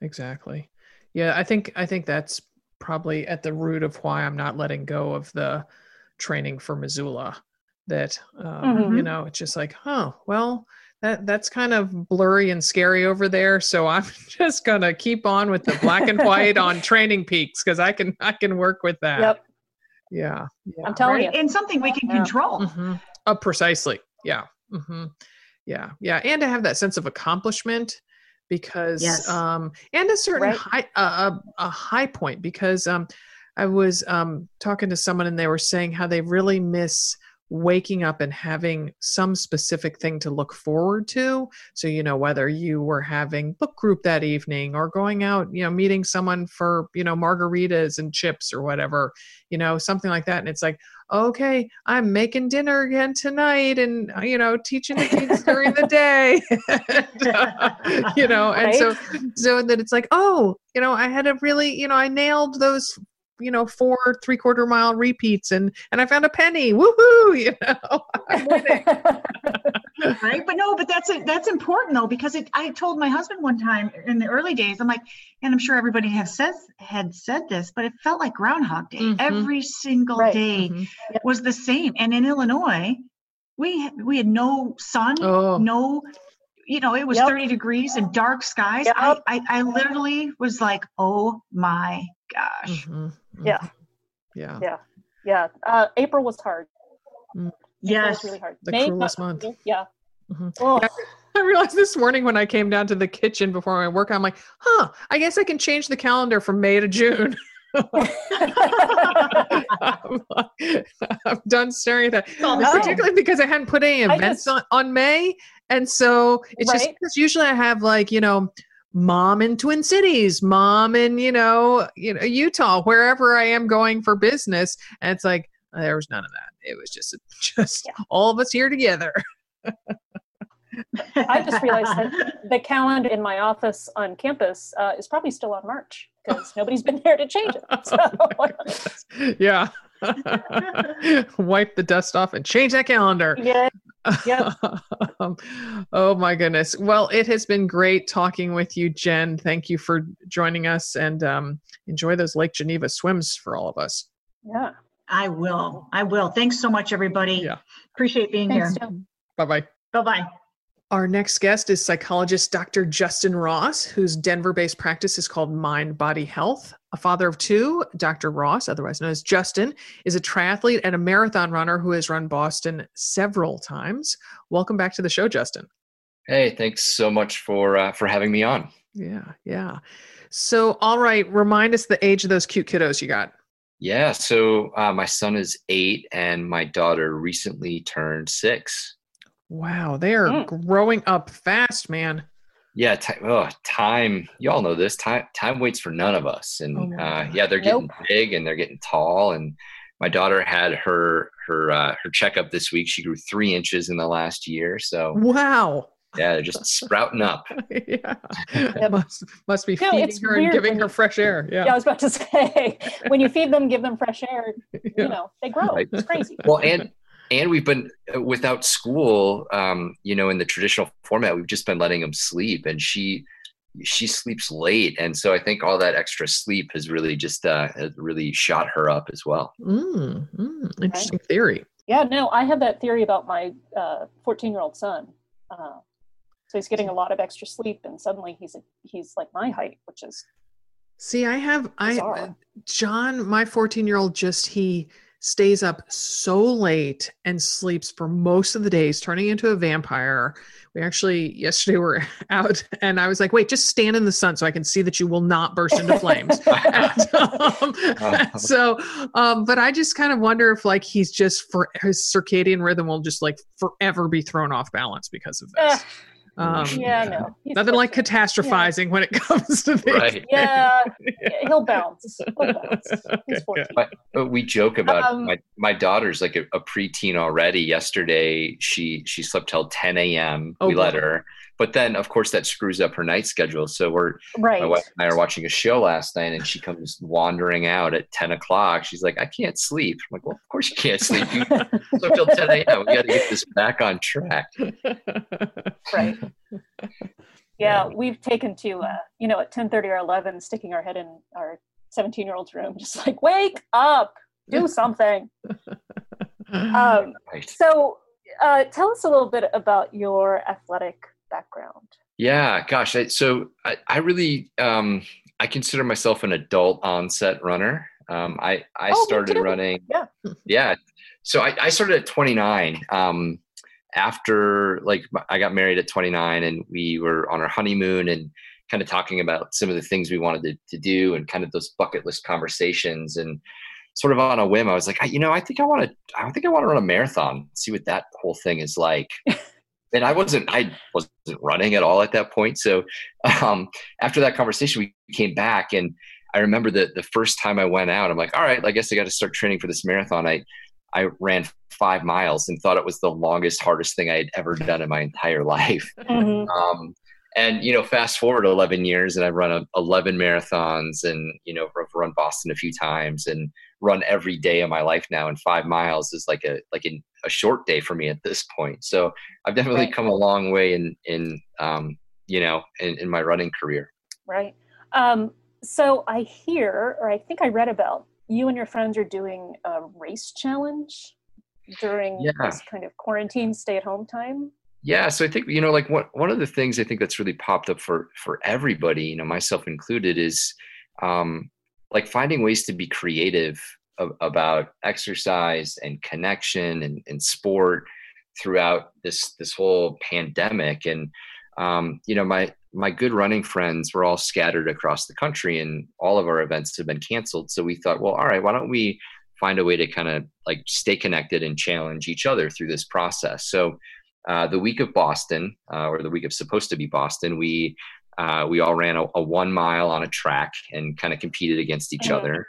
Exactly. Yeah, I think I think that's probably at the root of why I'm not letting go of the training for Missoula. That um, mm-hmm. you know, it's just like, oh, well, that that's kind of blurry and scary over there so i'm [LAUGHS] just gonna keep on with the black and white on [LAUGHS] TrainingPeaks because i can i can work with that yep yeah, yeah. i'm telling right? you and something we can yeah. control mm-hmm. uh, precisely yeah mm-hmm. yeah yeah and to have that sense of accomplishment because yes. um and a certain right. high uh, a, a high point because um i was um talking to someone and they were saying how they really miss waking up and having some specific thing to look forward to. So you know whether you were having book group that evening or going out you know meeting someone for you know margaritas and chips or whatever you know something like that. And it's like okay i'm making dinner again tonight and uh, you know teaching the kids during the day. [LAUGHS] And, uh, you know and right? so so that it's like oh you know i had a really you know i nailed those you know four three quarter mile repeats and and i found a penny woohoo you know [LAUGHS] [LAUGHS] right but no but that's it that's important though because it i told my husband one time in the early days i'm like and i'm sure everybody has says had said this but it felt like groundhog day mm-hmm. every single right. day mm-hmm. was the same and in illinois we we had no sun oh. no you know, it was yep. 30 degrees and dark skies. Yep. I, I, I, literally was like, oh my gosh. Mm-hmm. Mm-hmm. Yeah. Yeah. Yeah. Yeah. Uh, April was hard. Mm. Yes. was really hard. The May, cruelest month. Yeah. Mm-hmm. Oh. yeah. I realized this morning when I came down to the kitchen before my work, I'm like, huh, I guess I can change the calendar from May to June. [LAUGHS] [LAUGHS] I'm done staring at that. Oh, Particularly because I hadn't put any events just- on, on May. And so it's just because usually I have like, you know, mom in Twin Cities, mom in, you know, you know, Utah, wherever I am going for business. And it's like, there was none of that. It was just [LAUGHS] just Yeah. all of us here together. [LAUGHS] I just realized that the calendar in my office on campus uh, is probably still on March because nobody's been there to change it. So, [LAUGHS] yeah. Wipe the dust off and change that calendar. yeah, Yep. Um, [LAUGHS] oh my goodness. Well, it has been great talking with you, Jen. Thank you for joining us and um, enjoy those Lake Geneva swims for all of us. yeah. I will. I will. Thanks so much, everybody. Yeah. Appreciate being Thanks, here. Bye bye. Bye bye. Our next guest is psychologist Dr. Justin Ross, whose Denver based practice is called Mind Body Health. A father of two, Dr. Ross, otherwise known as Justin, is a triathlete and a marathon runner who has run Boston several times. Welcome back to the show, Justin. Hey, thanks so much for uh, for having me on. Yeah, yeah. So, all right, remind us the age of those cute kiddos you got. Yeah, so uh, my son is eight, and my daughter recently turned six. Wow, they are Mm. growing up fast, man. Yeah, ti oh, time. You all know this. Time time waits for none of us, and Oh uh, yeah, they're getting Nope. big and they're getting tall. And my daughter had her her uh, her checkup this week. She grew three inches in the last year. So Wow. yeah, they're just sprouting up. [LAUGHS] yeah. Yep. Must, must be No, feeding it's her and giving her fresh air. Yeah. Yeah. I was about to [LAUGHS] say, when you feed them, give them fresh air, Yeah. you know, they grow. Right. It's crazy. well and and we've been uh, without school um you know in the traditional format we've just been letting them sleep and she she sleeps late and so i think all that extra sleep has really just uh has really shot her up as well Mm, mm, interesting theory. Yeah, no, I have that theory about my 14 year old son. Uh, so he's getting a lot of extra sleep, and suddenly he's a, he's like my height, which is See, I have I. John, my 14 year old, just he stays up so late and sleeps for most of the days, turning into a vampire. We actually yesterday were [LAUGHS] out, and I was like, "Wait, just stand in the sun so I can see that you will not burst into flames." [LAUGHS] [LAUGHS] and, um, so, um, but I just kind of wonder if like he's just for his circadian rhythm will just like forever be thrown off balance because of this. Ugh, Um, yeah, no, he's Nothing like different. catastrophizing when it [LAUGHS] comes to things. right Yeah, he'll bounce. He'll [LAUGHS] bounce. He's Okay, 14. but we joke about Um, my, my daughter's like a, a preteen already yesterday she she slept till 10 a.m Oh, we let her but then of course that screws up her night schedule so we're Right. My wife and I are watching a show last night, and she comes wandering out at 10 o'clock. She's like, I can't sleep. I'm like, Well, of course you can't sleep. You [LAUGHS] so till 10 a.m. We got to get this back on track. right. [LAUGHS] Yeah, we've taken to uh, you know at 10:30 or 11, sticking our head in our 17 year old's room, just like wake up, do [LAUGHS] something. Um, Right. so, uh, tell us a little bit about your athletic background. Yeah, gosh. I, so I, I really, um, I consider myself an adult onset runner. Um, I, I Oh, started running. Yeah. [LAUGHS] Yeah. So I, I started at 29. Um, after like I got married at 29 and we were on our honeymoon and kind of talking about some of the things we wanted to, to do and kind of those bucket list conversations and sort of on a whim, I was like, I, you know, I think I want to, I think I want to run a marathon, see what that whole thing is like. [LAUGHS] and I wasn't, I wasn't running at all at that point. So um, after that conversation, we came back and I remember that the first time I went out, I'm like, all right, I guess I got to start training for this marathon. I, I ran five miles and thought it was the longest, hardest thing I had ever done in my entire [LAUGHS] life. Mhm. Um, and you know, fast forward 11 years, and I've run a, 11 marathons, and you know, I've run Boston a few times, and run every day of my life now. And five miles is like a like a, a short day for me at this point. So I've definitely Right. come a long way in in um, you know in, in my running career. Right. Um, so I hear, or I think I read about you and your friends are doing a race challenge during Yeah. this kind of quarantine stay at home time. Yeah, so I think you know, like one one of the things I think that's really popped up for for everybody, you know, myself included, is um, like finding ways to be creative about exercise and connection and, and sport. throughout this this whole pandemic and um, you know my my good running friends were all scattered across the country and all of our events have been canceled so we thought well all right why don't we find a way to kind of like stay connected and challenge each other through this process so uh, the week of boston uh, or the week of supposed to be boston we uh, we all ran a, a, one mile on a track and kind of competed against each mm-hmm. other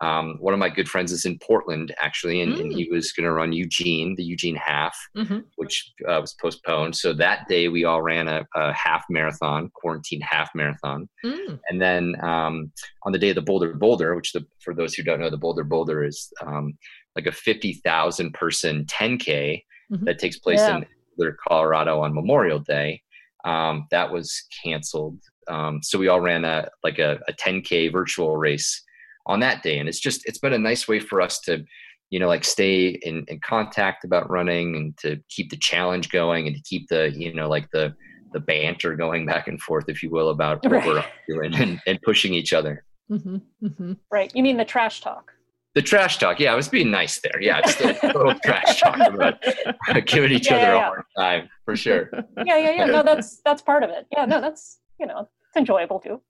um, one of my good friends is in Portland actually, and, mm. and he mm. was going to run Eugene, the Eugene half, mm-hmm. which uh, was postponed. So that day we all ran a, a half marathon, quarantine half marathon, mm. and then um, on the day of the Boulder Boulder, which the, for those who don't know, the Boulder Boulder is um, like a fifty thousand person 10k mm-hmm. that takes place yeah. in Boulder, Colorado on Memorial Day. Um, that was canceled. Um, so we all ran a like a, a 10k virtual race on that day. And it's just, it's been a nice way for us to, you know, like stay in, in contact about running and to keep the challenge going and to keep the, you know, like the, the banter going back and forth, if you will, about what right. we're doing and, and pushing each other. Mm-hmm, mm-hmm. Right. You mean the trash talk? The trash talk. Yeah, I was being nice there. Yeah, just a total trash talk about [LAUGHS] giving each yeah, other yeah, a hard time for sure. Yeah, yeah, yeah. No, that's that's part of it. Yeah, no, that's you know, it's enjoyable too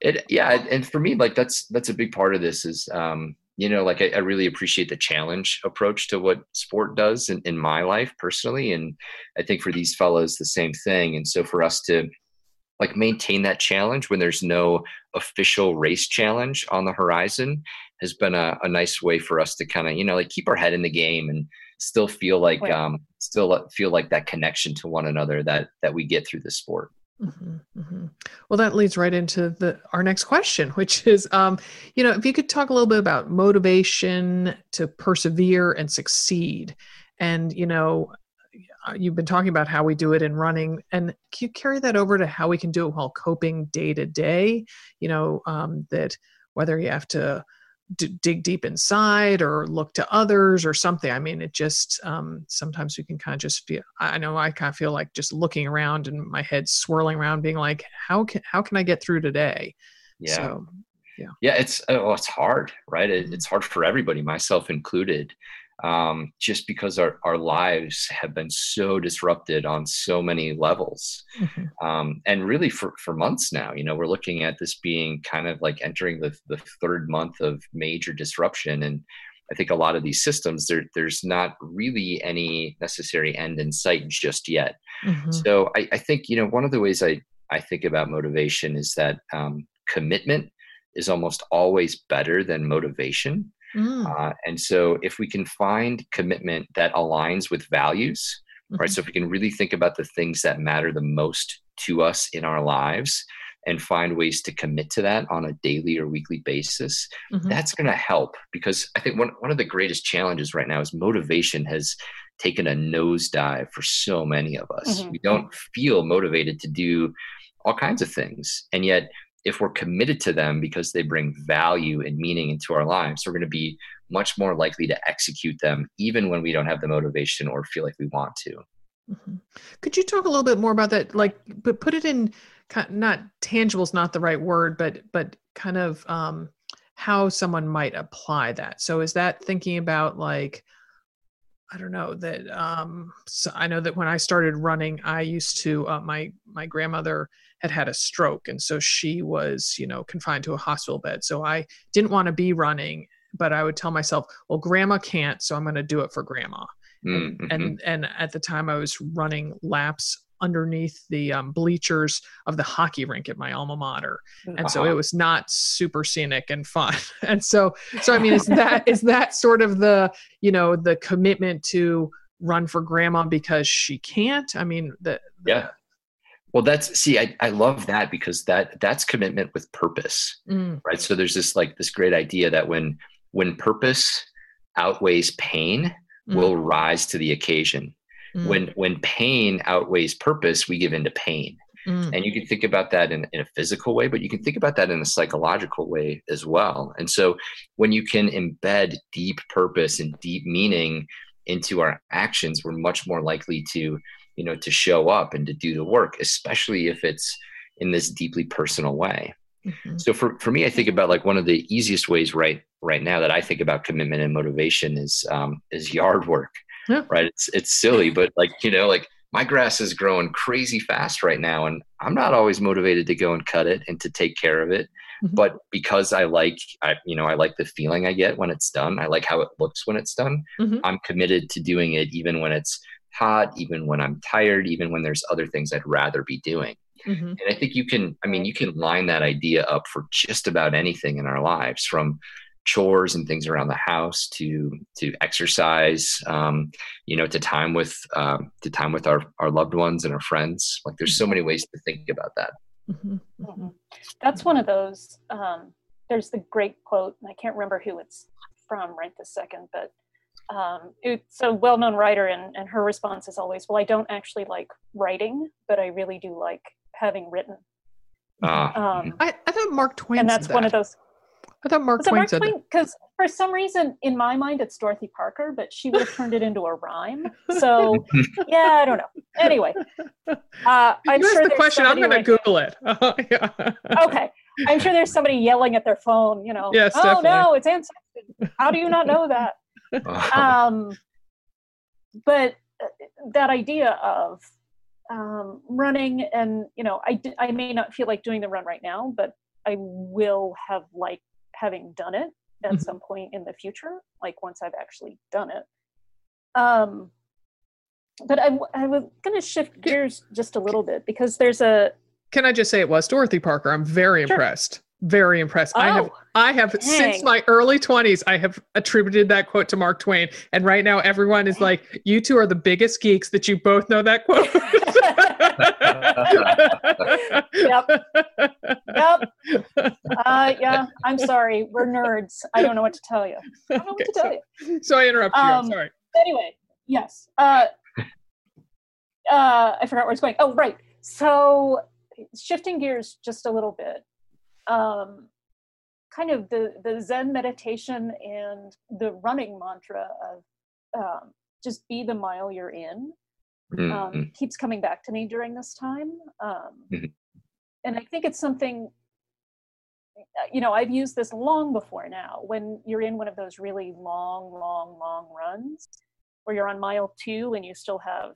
it yeah and for me like that's that's a big part of this is um you know like I, I, really appreciate the challenge approach to what sport does in, in my life personally and i think for these fellows the same thing and so for us to like maintain that challenge when there's no official race challenge on the horizon has been a, a nice way for us to kind of you know like keep our head in the game and still feel like um still feel like that connection to one another that that we get through the sport Mm-hmm, mm-hmm. Well, that leads right into the our next question, [LAUGHS] which is, um, you know, if you could talk a little bit about motivation to persevere and succeed, and you know, uh, you've been talking about how we do it in running, and can you carry that over to how we can do it while coping day to day? You know, um, that whether you have to d- dig deep inside or look to others or something. I mean, it just um, sometimes we can kind of just feel. I know I kind of feel like just looking around and my head swirling around, being like, how can how can I get through today? Yeah. So, yeah. Yeah. It's oh, it's hard, right? It, mm-hmm. it's hard for everybody, myself included um, just because our, our lives have been so disrupted on so many levels. Mm-hmm. Um, and really for, for months now, you know, we're looking at this being kind of like entering the, the third month of major disruption. And I think a lot of these systems, there, there's not really any necessary end in sight just yet. Mm-hmm. So I, I, think, you know, one of the ways I, I think about motivation is that um, commitment is almost always better than motivation. Mm. Uh, and so, if we can find commitment that aligns with values, mm-hmm. right? So, if we can really think about the things that matter the most to us in our lives and find ways to commit to that on a daily or weekly basis, mm-hmm. that's going to help because I think one, one of the greatest challenges right now is motivation has taken a nosedive for so many of us. Mm-hmm. We don't feel motivated to do all kinds of things. And yet, if we're committed to them because they bring value and meaning into our lives, we're going to be much more likely to execute them even when we don't have the motivation or feel like we want to. Mm-hmm. Could you talk a little bit more about that? Like, but put it in not tangible is not the right word, but but kind of um, how someone might apply that. So is that thinking about like I don't know that um, so I know that when I started running, I used to uh, my my grandmother had had a stroke and so she was you know confined to a hospital bed. So i didn't want to be running but i would tell myself well grandma can't so i'm going to do it for grandma. Mm-hmm. and, and and at the time i was running laps underneath the um, bleachers of the hockey rink at my alma mater. And uh-huh. so it was not super scenic and fun. [LAUGHS] And so so i mean is that is that sort of the you know the commitment to run for grandma because she can't? I mean the, the yeah well, that's see, I, I love that because that that's commitment with purpose, mm. right? So there's this like this great idea that when when purpose outweighs pain, mm. we'll rise to the occasion. Mm. When when pain outweighs purpose, we give into pain. Mm. And you can think about that in, in a physical way, but you can think about that in a psychological way as well. And so when you can embed deep purpose and deep meaning into our actions, we're much more likely to you know to show up and to do the work especially if it's in this deeply personal way mm-hmm. so for, for me i think about like one of the easiest ways right right now that i think about commitment and motivation is um, is yard work Yeah. right? It's it's silly, but like you know, like my grass is growing crazy fast right now, and I'm not always motivated to go and cut it and to take care of it. Mhm. But because I like, I you know, I like the feeling I get when it's done. I like how it looks when it's done. Mhm. I'm committed to doing it, even when it's hot, even when I'm tired, even when there's other things I'd rather be doing. Mhm. And I think you can, I mean, you can line that idea up for just about anything in our lives, from chores and things around the house to to exercise, um, you know, to time with um, to time with our our loved ones and our friends. Like, there's so many ways to think about that. Mhm. Mhm. Mhm. That's one of those. Um, there's the great quote, and I can't remember who it's from right this second, but um, it's a well-known writer, and, and her response is always, "Well, I don't actually like writing, but I really do like having written." Uh, Um, I, I thought Mark Twain and said that's one of those. I thought Mark Was it Twain Mark said. Twain? Because for some reason, in my mind, it's Dorothy Parker, but she would have turned it into a rhyme. So, [LAUGHS] yeah, I don't know. Anyway, uh, I'm you sure the question. I'm somebody going to right- Google it. [LAUGHS] yeah. okay. I'm sure there's somebody yelling at their phone, you know. Yes, oh definitely. no, it's ancested. How do you not know that? [LAUGHS] um, but uh, that idea of um, running and you know I, I may not feel like doing the run right now but i will have like having done it at Mhm. some point in the future like once i've actually done it um, but I, I was going to shift gears just a little bit because there's a Can I just say it was Dorothy Parker? I'm very Sure. impressed. Very impressed. I have oh I have since my early 20s I have attributed that quote to Mark Twain and right now everyone is like you two are the biggest geeks that you both know that quote. Yep. yep uh, [LAUGHS] yeah i'm sorry we're nerds i don't know what to tell you i don't know Okay, what to tell you [LAUGHS] so I interrupted you. I'm Um, sorry. anyway, yes. Uh, uh, I forgot where it's going. Oh, right. So, shifting gears just a little bit, um, kind of the the Zen meditation and the running mantra of um, just be the mile you're in um, mm, keeps coming back to me during this time. Um, Mhm. And I think it's something, you know, I've used this long before now when you're in one of those really long, long, long runs where you're on mile two and you still have,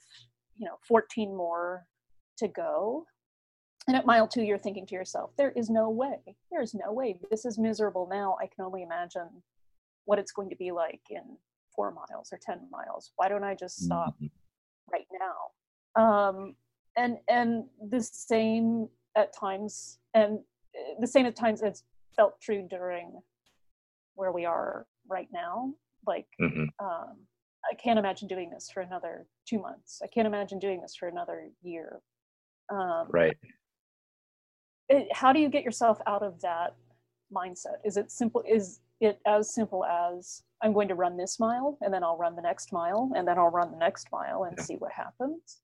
you know, 14 more to go. And at mile two, you're thinking to yourself, there is no way, there is no way. This is miserable now. I can only imagine what it's going to be like in four miles or 10 miles. Why don't I just stop? mm. right now um and and the same at times and uh, the same at times it's felt true during where we are right now like Mhm. um i can't imagine doing this for another two months i can't imagine doing this for another year um Right. How do you get yourself out of that mindset is it simple is it as simple as i'm going to run this mile and then i'll run the next mile and then i'll run the next mile and Yeah. see what happens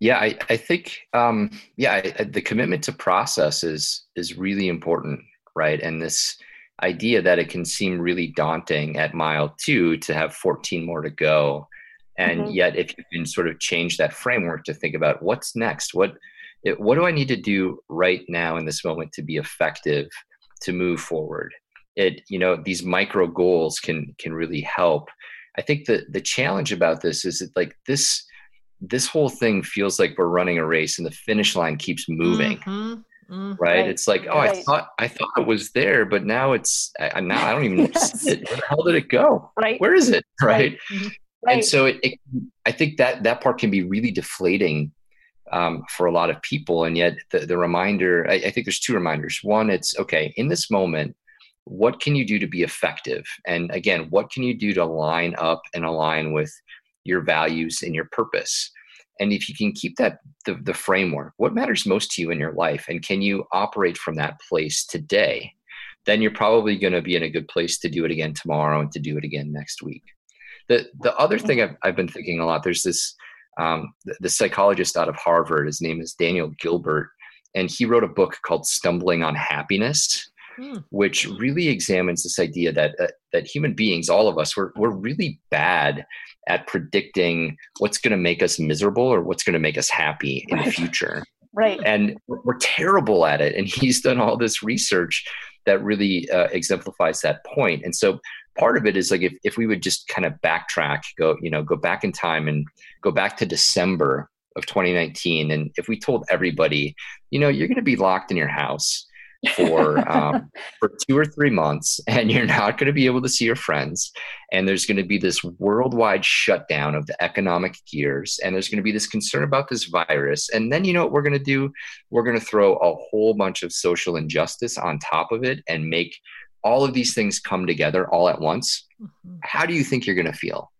Yeah, I, I think um, yeah, I, I- the commitment to process is is really important, right? And this idea that it can seem really daunting at mile two to have 14 more to go, and Mhm. yet if you can sort of change that framework to think about what's next, what it, what do I need to do right now in this moment to be effective to move forward? It you know these micro goals can can really help. I think the the challenge about this is that like this this whole thing feels like we're running a race and the finish line keeps moving. Mhm, mhm. right? Right, it's like oh i thought i thought it was there but now it's I, now i don't even [LAUGHS] Yes. see it. Where the hell did it go? Right. Where is it? Right, right? And so it, it i think that that part can be really deflating um, for a lot of people. And yet the, the reminder I, I think there's two reminders. One it's okay in this moment what can you do to be effective? And again what can you do to line up and align with your values and your purpose? And if you can keep that the, the framework what matters most to you in your life and can you operate from that place today? Then you're probably going to be in a good place to do it again tomorrow and to do it again next week. The the other thing i've, I've been thinking a lot there's this um, the, the psychologist out of harvard his name is daniel gilbert and he wrote a book called stumbling on happiness Hmm. which really examines this idea that uh, that human beings, all of us, we're we're really bad at predicting what's going to make us miserable or what's going to make us happy in the future, right and we're, we're terrible at it. And [LAUGHS] he's done all this research that really uh, exemplifies that point. And so, part of it is like if, if we would just kind of backtrack, go, you know, go back in time and go back to December of 2019. And if we told everybody, you know, you're going to be locked in your house for [LAUGHS] um, for two or three months, and you're not going to be able to see your friends, and there's going to be this worldwide shutdown of the economic gears, and there's going to be this concern about this virus, and then you know what we're going to do? We're going to throw a whole bunch of social injustice on top of it and make all of these things come together all at once. Mm-hmm. How do you think you're going to feel?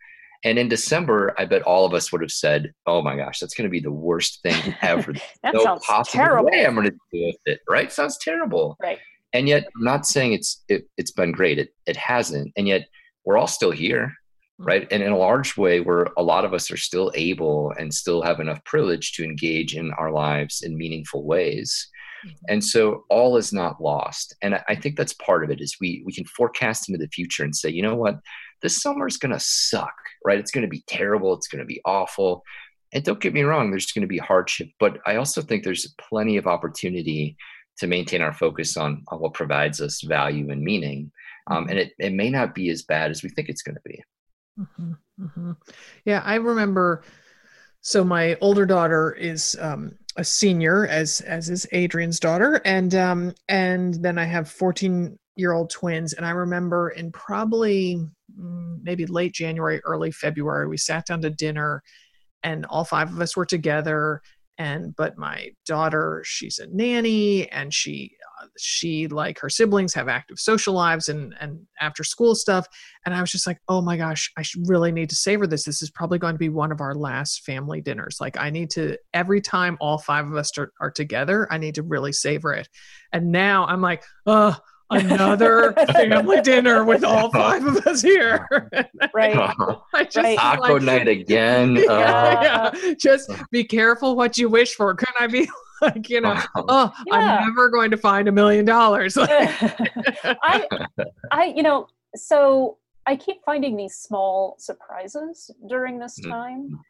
And in December, I bet all of us would have said, "Oh my gosh, that's going to be the worst thing ever. [LAUGHS] that no sounds possible terrible. way I'm going to deal with it." Right? Sounds terrible. Right. And yet, I'm not saying it's it, it's been great. It it hasn't. And yet, we're all still here, mm-hmm. right? And in a large way, where a lot of us are still able and still have enough privilege to engage in our lives in meaningful ways. Mm-hmm. And so all is not lost. And I, I think that's part of it is we we can forecast into the future and say, you know what, this summer is going to suck, right? It's going to be terrible. It's going to be awful. And don't get me wrong, there's going to be hardship, but I also think there's plenty of opportunity to maintain our focus on, on what provides us value and meaning. Um, and it, it may not be as bad as we think it's going to be. Mm-hmm, mm-hmm. Yeah, I remember. So my older daughter is um, a senior, as as is Adrienne's daughter, and um, and then I have 14 year old twins. And I remember in probably mm, maybe late January, early February, we sat down to dinner and all five of us were together. And but my daughter, she's a nanny and she she like her siblings have active social lives and and after school stuff and i was just like oh my gosh i really need to savor this this is probably going to be one of our last family dinners like i need to every time all five of us are, are together i need to really savor it and now i'm like oh another [LAUGHS] family dinner with all [LAUGHS] five of us here. [LAUGHS] Right. I just right. taco like, night again. Yeah, uh, yeah, Just be careful what you wish for. Can I be [LAUGHS] like, you know, oh, yeah. I'm never going to find a million dollars. [LAUGHS] I, I, you know, so I keep finding these small surprises during this mm. time.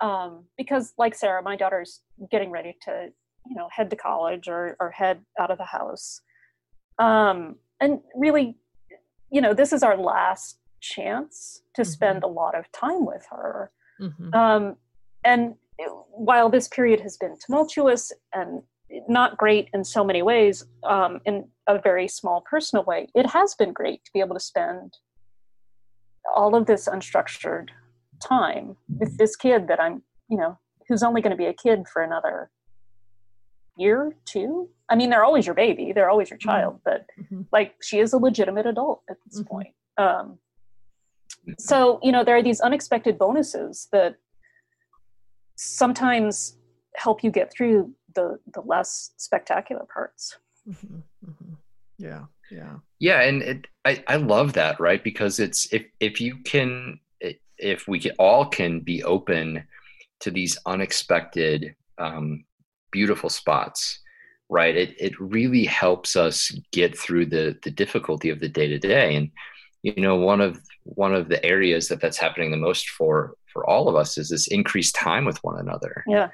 Um, because like Sarah, my daughter's getting ready to, you know, head to college or, or head out of the house um, and really you know this is our last chance to mm-hmm. spend a lot of time with her mm-hmm. um, and while this period has been tumultuous and not great in so many ways um, in a very small personal way it has been great to be able to spend all of this unstructured time with this kid that i'm you know who's only going to be a kid for another year two i mean they're always your baby they're always your mm-hmm. child but mm-hmm. like she is a legitimate adult at this mm-hmm. point um, so you know there are these unexpected bonuses that sometimes help you get through the the less spectacular parts mm-hmm. mm-hmm. yeah yeah yeah and it, I, I love that right because it's if if you can if we can, all can be open to these unexpected um, beautiful spots right it, it really helps us get through the the difficulty of the day to day and you know one of one of the areas that that's happening the most for for all of us is this increased time with one another yeah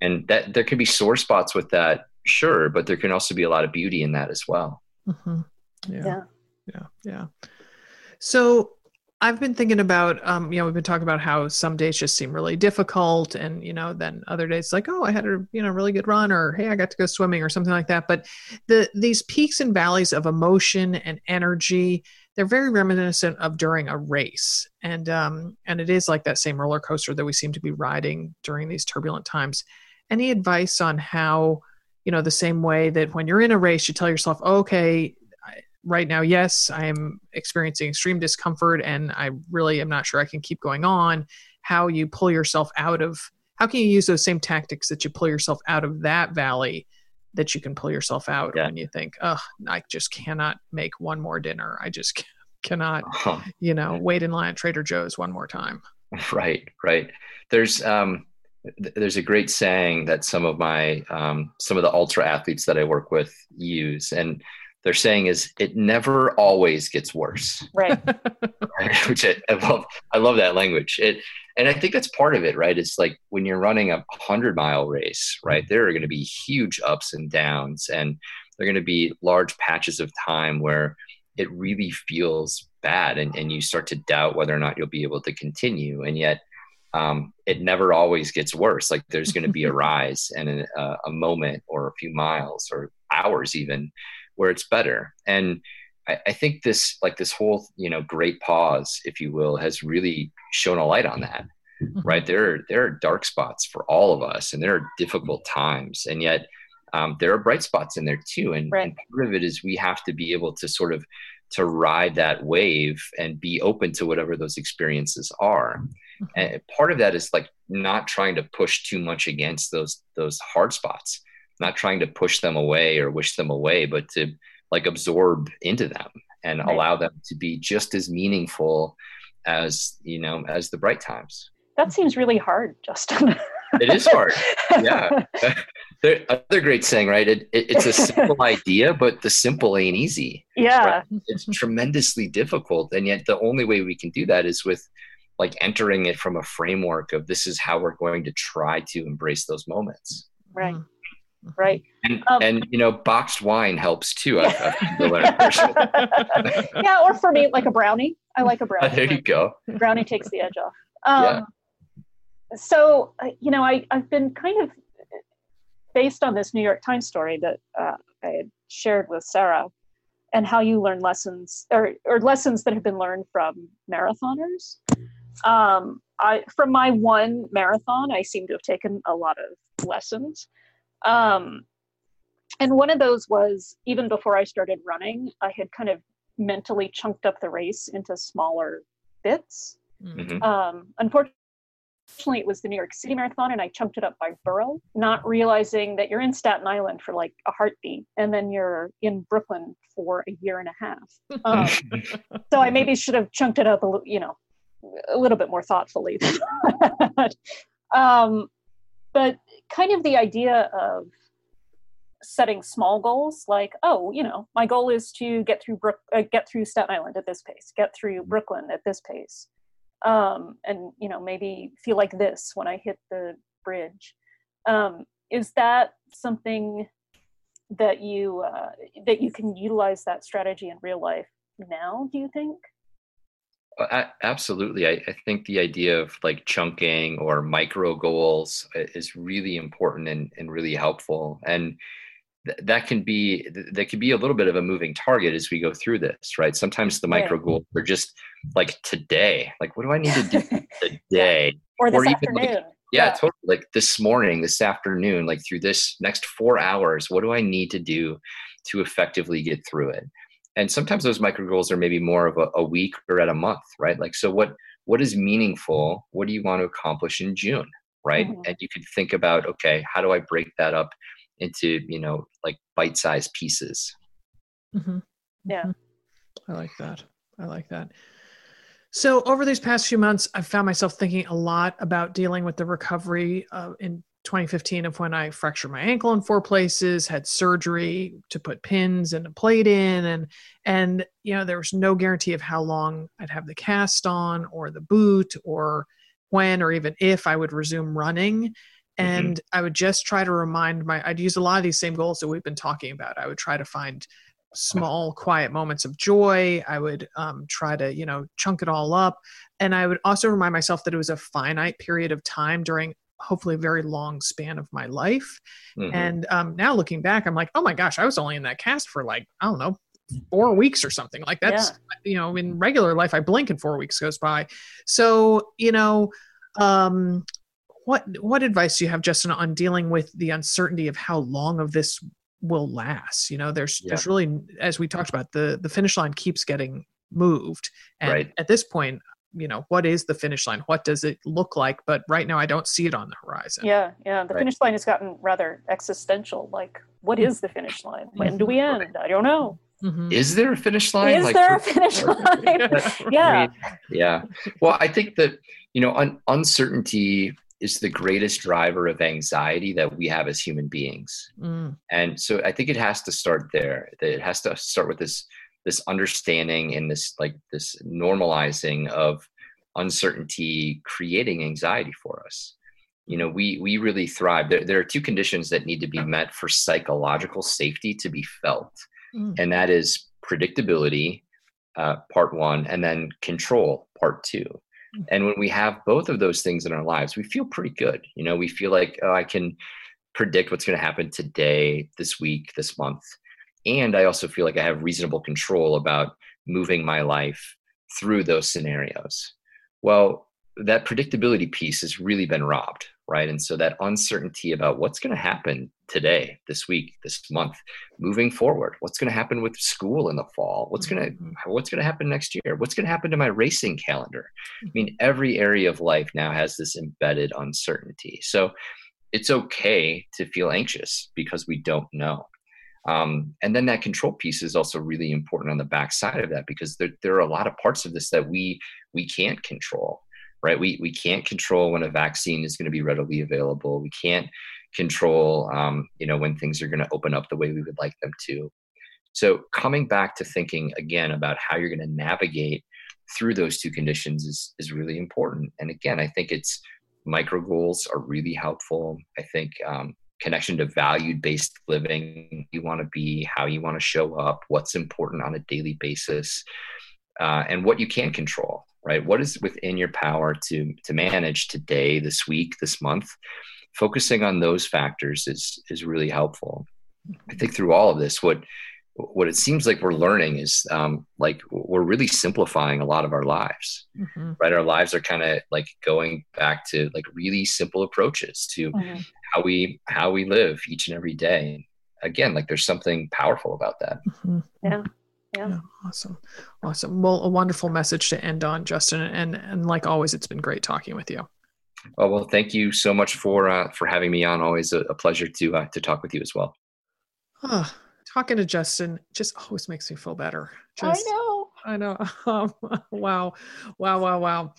and that there can be sore spots with that sure but there can also be a lot of beauty in that as well mm-hmm. yeah. yeah yeah yeah so I've been thinking about, um, you know, we've been talking about how some days just seem really difficult, and you know, then other days like, oh, I had a you know really good run, or hey, I got to go swimming, or something like that. But the these peaks and valleys of emotion and energy, they're very reminiscent of during a race, and um, and it is like that same roller coaster that we seem to be riding during these turbulent times. Any advice on how, you know, the same way that when you're in a race, you tell yourself, okay, right now, yes, I am experiencing extreme discomfort and I really am not sure I can keep going on. How you pull yourself out of, how can you use those same tactics that you pull yourself out of that valley that you can pull yourself out yeah. when you think, oh, I just cannot make one more dinner. I just [LAUGHS] cannot, uh-huh. you know, wait in line at Trader Joe's one more time. [LAUGHS] Right, right. There's, um, there's a great saying that some of my um, some of the ultra athletes that I work with use, and they're saying is it never always gets worse. Right. [LAUGHS] right? [LAUGHS] Which I, I, love. I love that language. It, and I think that's part of it, right? It's like when you're running a hundred mile race, right? There are going to be huge ups and downs, and there are going to be large patches of time where it really feels bad and, and you start to doubt whether or not you'll be able to continue and yet um, it never always gets worse like there's going to be a [LAUGHS] rise and a, a, moment or a few miles or hours even where it's better and I, I think this like this whole you know great pause if you will has really shown a light on that mm-hmm. right there are, there are dark spots for all of us and there are difficult times and yet um, there are bright spots in there too and, right. and part of it is we have to be able to sort of to ride that wave and be open to whatever those experiences are mm-hmm. and part of that is like not trying to push too much against those those hard spots not trying to push them away or wish them away but to like absorb into them and right. allow them to be just as meaningful as you know as the bright times. That seems really hard justin. [LAUGHS] It is hard. Yeah. [LAUGHS] There, other great saying right? It, it, it's a simple [LAUGHS] idea but the simple ain't easy. Yeah. right? it's tremendously difficult and yet the only way we can do that is with like entering it from a framework of this is how we're going to try to embrace those moments. Right. Mm. Right. And, um, and you know boxed wine helps too I, [LAUGHS] yeah or for me like a brownie. I like a brownie. [LAUGHS] There you go. Brownie takes the edge off. Um, yeah. so uh, you know I, i've been kind of based on this new york times story that uh, i had shared with sarah and how you learn lessons or, or lessons that have been learned from marathoners. Um, I, from my one marathon i seem to have taken a lot of lessons um, and one of those was even before I started running, I had kind of mentally chunked up the race into smaller bits. Mm-hmm. Um, unfortunately, it was the New York City Marathon, and I chunked it up by borough, not realizing that you're in Staten Island for like a heartbeat, and then you're in Brooklyn for a year and a half. Um, [LAUGHS] so I maybe should have chunked it up a little, you know, a little bit more thoughtfully. [LAUGHS] um, but kind of the idea of setting small goals like oh you know my goal is to get through Brook, uh, get through staten island at this pace get through mm-hmm. brooklyn at this pace um, and you know maybe feel like this when i hit the bridge um, is that something that you uh, that you can utilize that strategy in real life now do you think uh, absolutely. I, I, think the idea of like chunking or micro goals is really important and, and really helpful. And th- that can be that can be a little bit of a moving target as we go through this, right? Sometimes the micro yeah. goals are just like today. Like, what do I need to do [LAUGHS] today? or this or afternoon. Like, yeah, yeah, totally. Like this morning, this afternoon, like through this next four hours, what do I need to do to effectively get through it? And sometimes those micro goals are maybe more of a, a, week or at a month right? Like so what what is meaningful? What do you want to accomplish in june right? Mm-hmm. and you could think about okay how do i break that up into you know like bite-sized pieces? Mm-hmm. yeah. Mm-hmm. i like that. I like that. So over these past few months i've found myself thinking a lot about dealing with the recovery uh, in 2015 of when I fractured my ankle in four places, had surgery to put pins and a plate in, and and you know there was no guarantee of how long I'd have the cast on or the boot or when or even if I would resume running. Mm-hmm. And mm-hmm. I would just try to remind my I'd use a lot of these same goals that we've been talking about. I would try to find small quiet moments of joy i would um, try to you know chunk it all up and i would also remind myself that it was a finite period of time during hopefully a very long span of my life. Mm-hmm. And um, now looking back, I'm like, oh my gosh, I was only in that cast for like, I don't know, four weeks or something like that's yeah. you know in regular life i blink and four weeks goes by so you know um what what advice do you have justin on dealing with the uncertainty of how long of this will last you know there's yeah. there's really as we talked about the the finish line keeps getting moved and right. at this point you know what is the finish line? What does it look like? But right now i don't see it on the horizon. Yeah yeah the right. finish line has gotten rather existential like what is the finish line? When do we mm-hmm. end i don't know. Mm-hmm. is there a finish line? Is like, there a finish [LAUGHS] line? Yeah. I mean, yeah. Well i think that you know un- uncertainty is the greatest driver of anxiety that we have as human beings. Mm. and so i think it has to start there. It has to start with this this understanding and this like this normalizing of uncertainty creating anxiety for us you know we we really thrive there, there are two conditions that need to be met for psychological safety to be felt mm. and that is predictability uh, part one, and then control, part two. Hmm. And when we have both of those things in our lives, we feel pretty good. You know, we feel like, oh, I can predict what's going to happen today, this week, this month. And I also feel like I have reasonable control about moving my life through those scenarios. Well, that predictability piece has really been robbed, right? And so that uncertainty about what's going to happen today, this week, this month, moving forward, what's going to happen with school in the fall, what's going to mm-hmm. what's going to happen next year, what's going to happen to my racing calendar. I mean, every area of life now has this embedded uncertainty. So it's okay to feel anxious because we don't know. Um, and then that control piece is also really important on the back side of that because there, there are a lot of parts of this that we we can't control right? We, we can't control when a vaccine is going to be readily available. We can't control um, you know when things are going to open up the way we would like them to. So coming back to thinking again about how you're going to navigate through those two conditions is is really important. And again i think it's micro goals are really helpful. I think um, connection to value based living. You want to be how you want to show up what's important on a daily basis uh, and what you can control right? What is within your power to to manage today this week this month? Focusing on those factors is is really helpful. I think through all of this what what it seems like we're learning is um, like we're really simplifying a lot of our lives mm-hmm. right? Our lives are kind of like going back to like really simple approaches to mm-hmm. How we how we live each and every day again like there's something powerful about that mm-hmm. yeah. yeah yeah awesome awesome well a wonderful message to end on justin and and like always it's been great talking with you oh well thank you so much for uh, for having me on always a, a pleasure to uh, to talk with you as well oh talking to Justin just always makes me feel better. Just, I know. I know. [LAUGHS] Um, wow. Wow. Wow. Wow.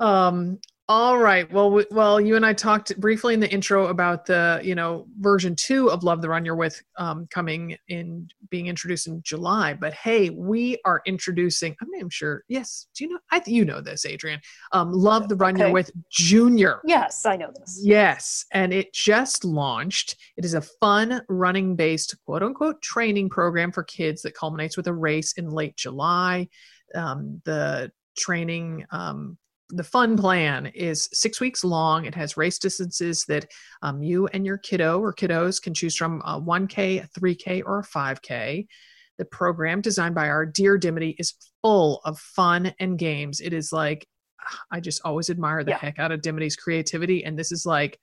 Um, all right. Well, we, well, you and I talked briefly in the intro about the, you know, version two of Love the Run You're With um, coming in, being introduced in July. But hey, we are introducing. I'm not even sure. Yes, do you know? I you know this, Adrienne. Um, Love the Run okay. You're With Junior. Yes, I know this. Yes, and it just launched. It is a fun running based quote unquote training program for kids that culminates with a race in late July. Um, the training um, the fun plan is six weeks long. It has race distances that um, you and your kiddo or kiddos can choose from a 1K, a 3K, or a 5K. The program designed by our dear Dimity is full of fun and games. It is like, I just always admire the yeah. heck out of Dimity's creativity. And this is like,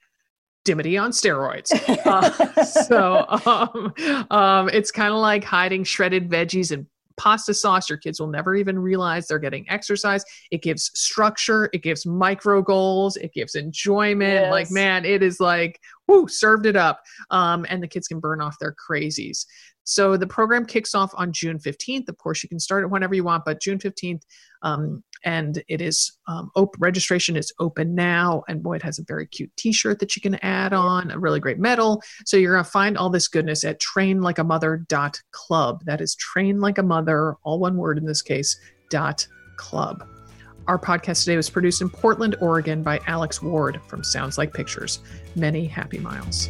Dimity on steroids. [LAUGHS] Uh, so um, um, it's kind of like hiding shredded veggies and pasta sauce. Your kids will never even realize they're getting exercise. It gives structure, it gives micro goals, it gives enjoyment. Yes. Like, man, it is like, whoo, served it up. Um, and the kids can burn off their crazies. So the program kicks off on June 15th. Of course, you can start it whenever you want, but June 15th, um, and it is um, registration is open now. And boy, it has a very cute T-shirt that you can add on, a really great medal. So you're gonna find all this goodness at trainlikeamother.club. That is train like a mother, all one word in this case. dot club. Our podcast today was produced in Portland, Oregon by Alex Ward from Sounds Like Pictures. Many happy miles.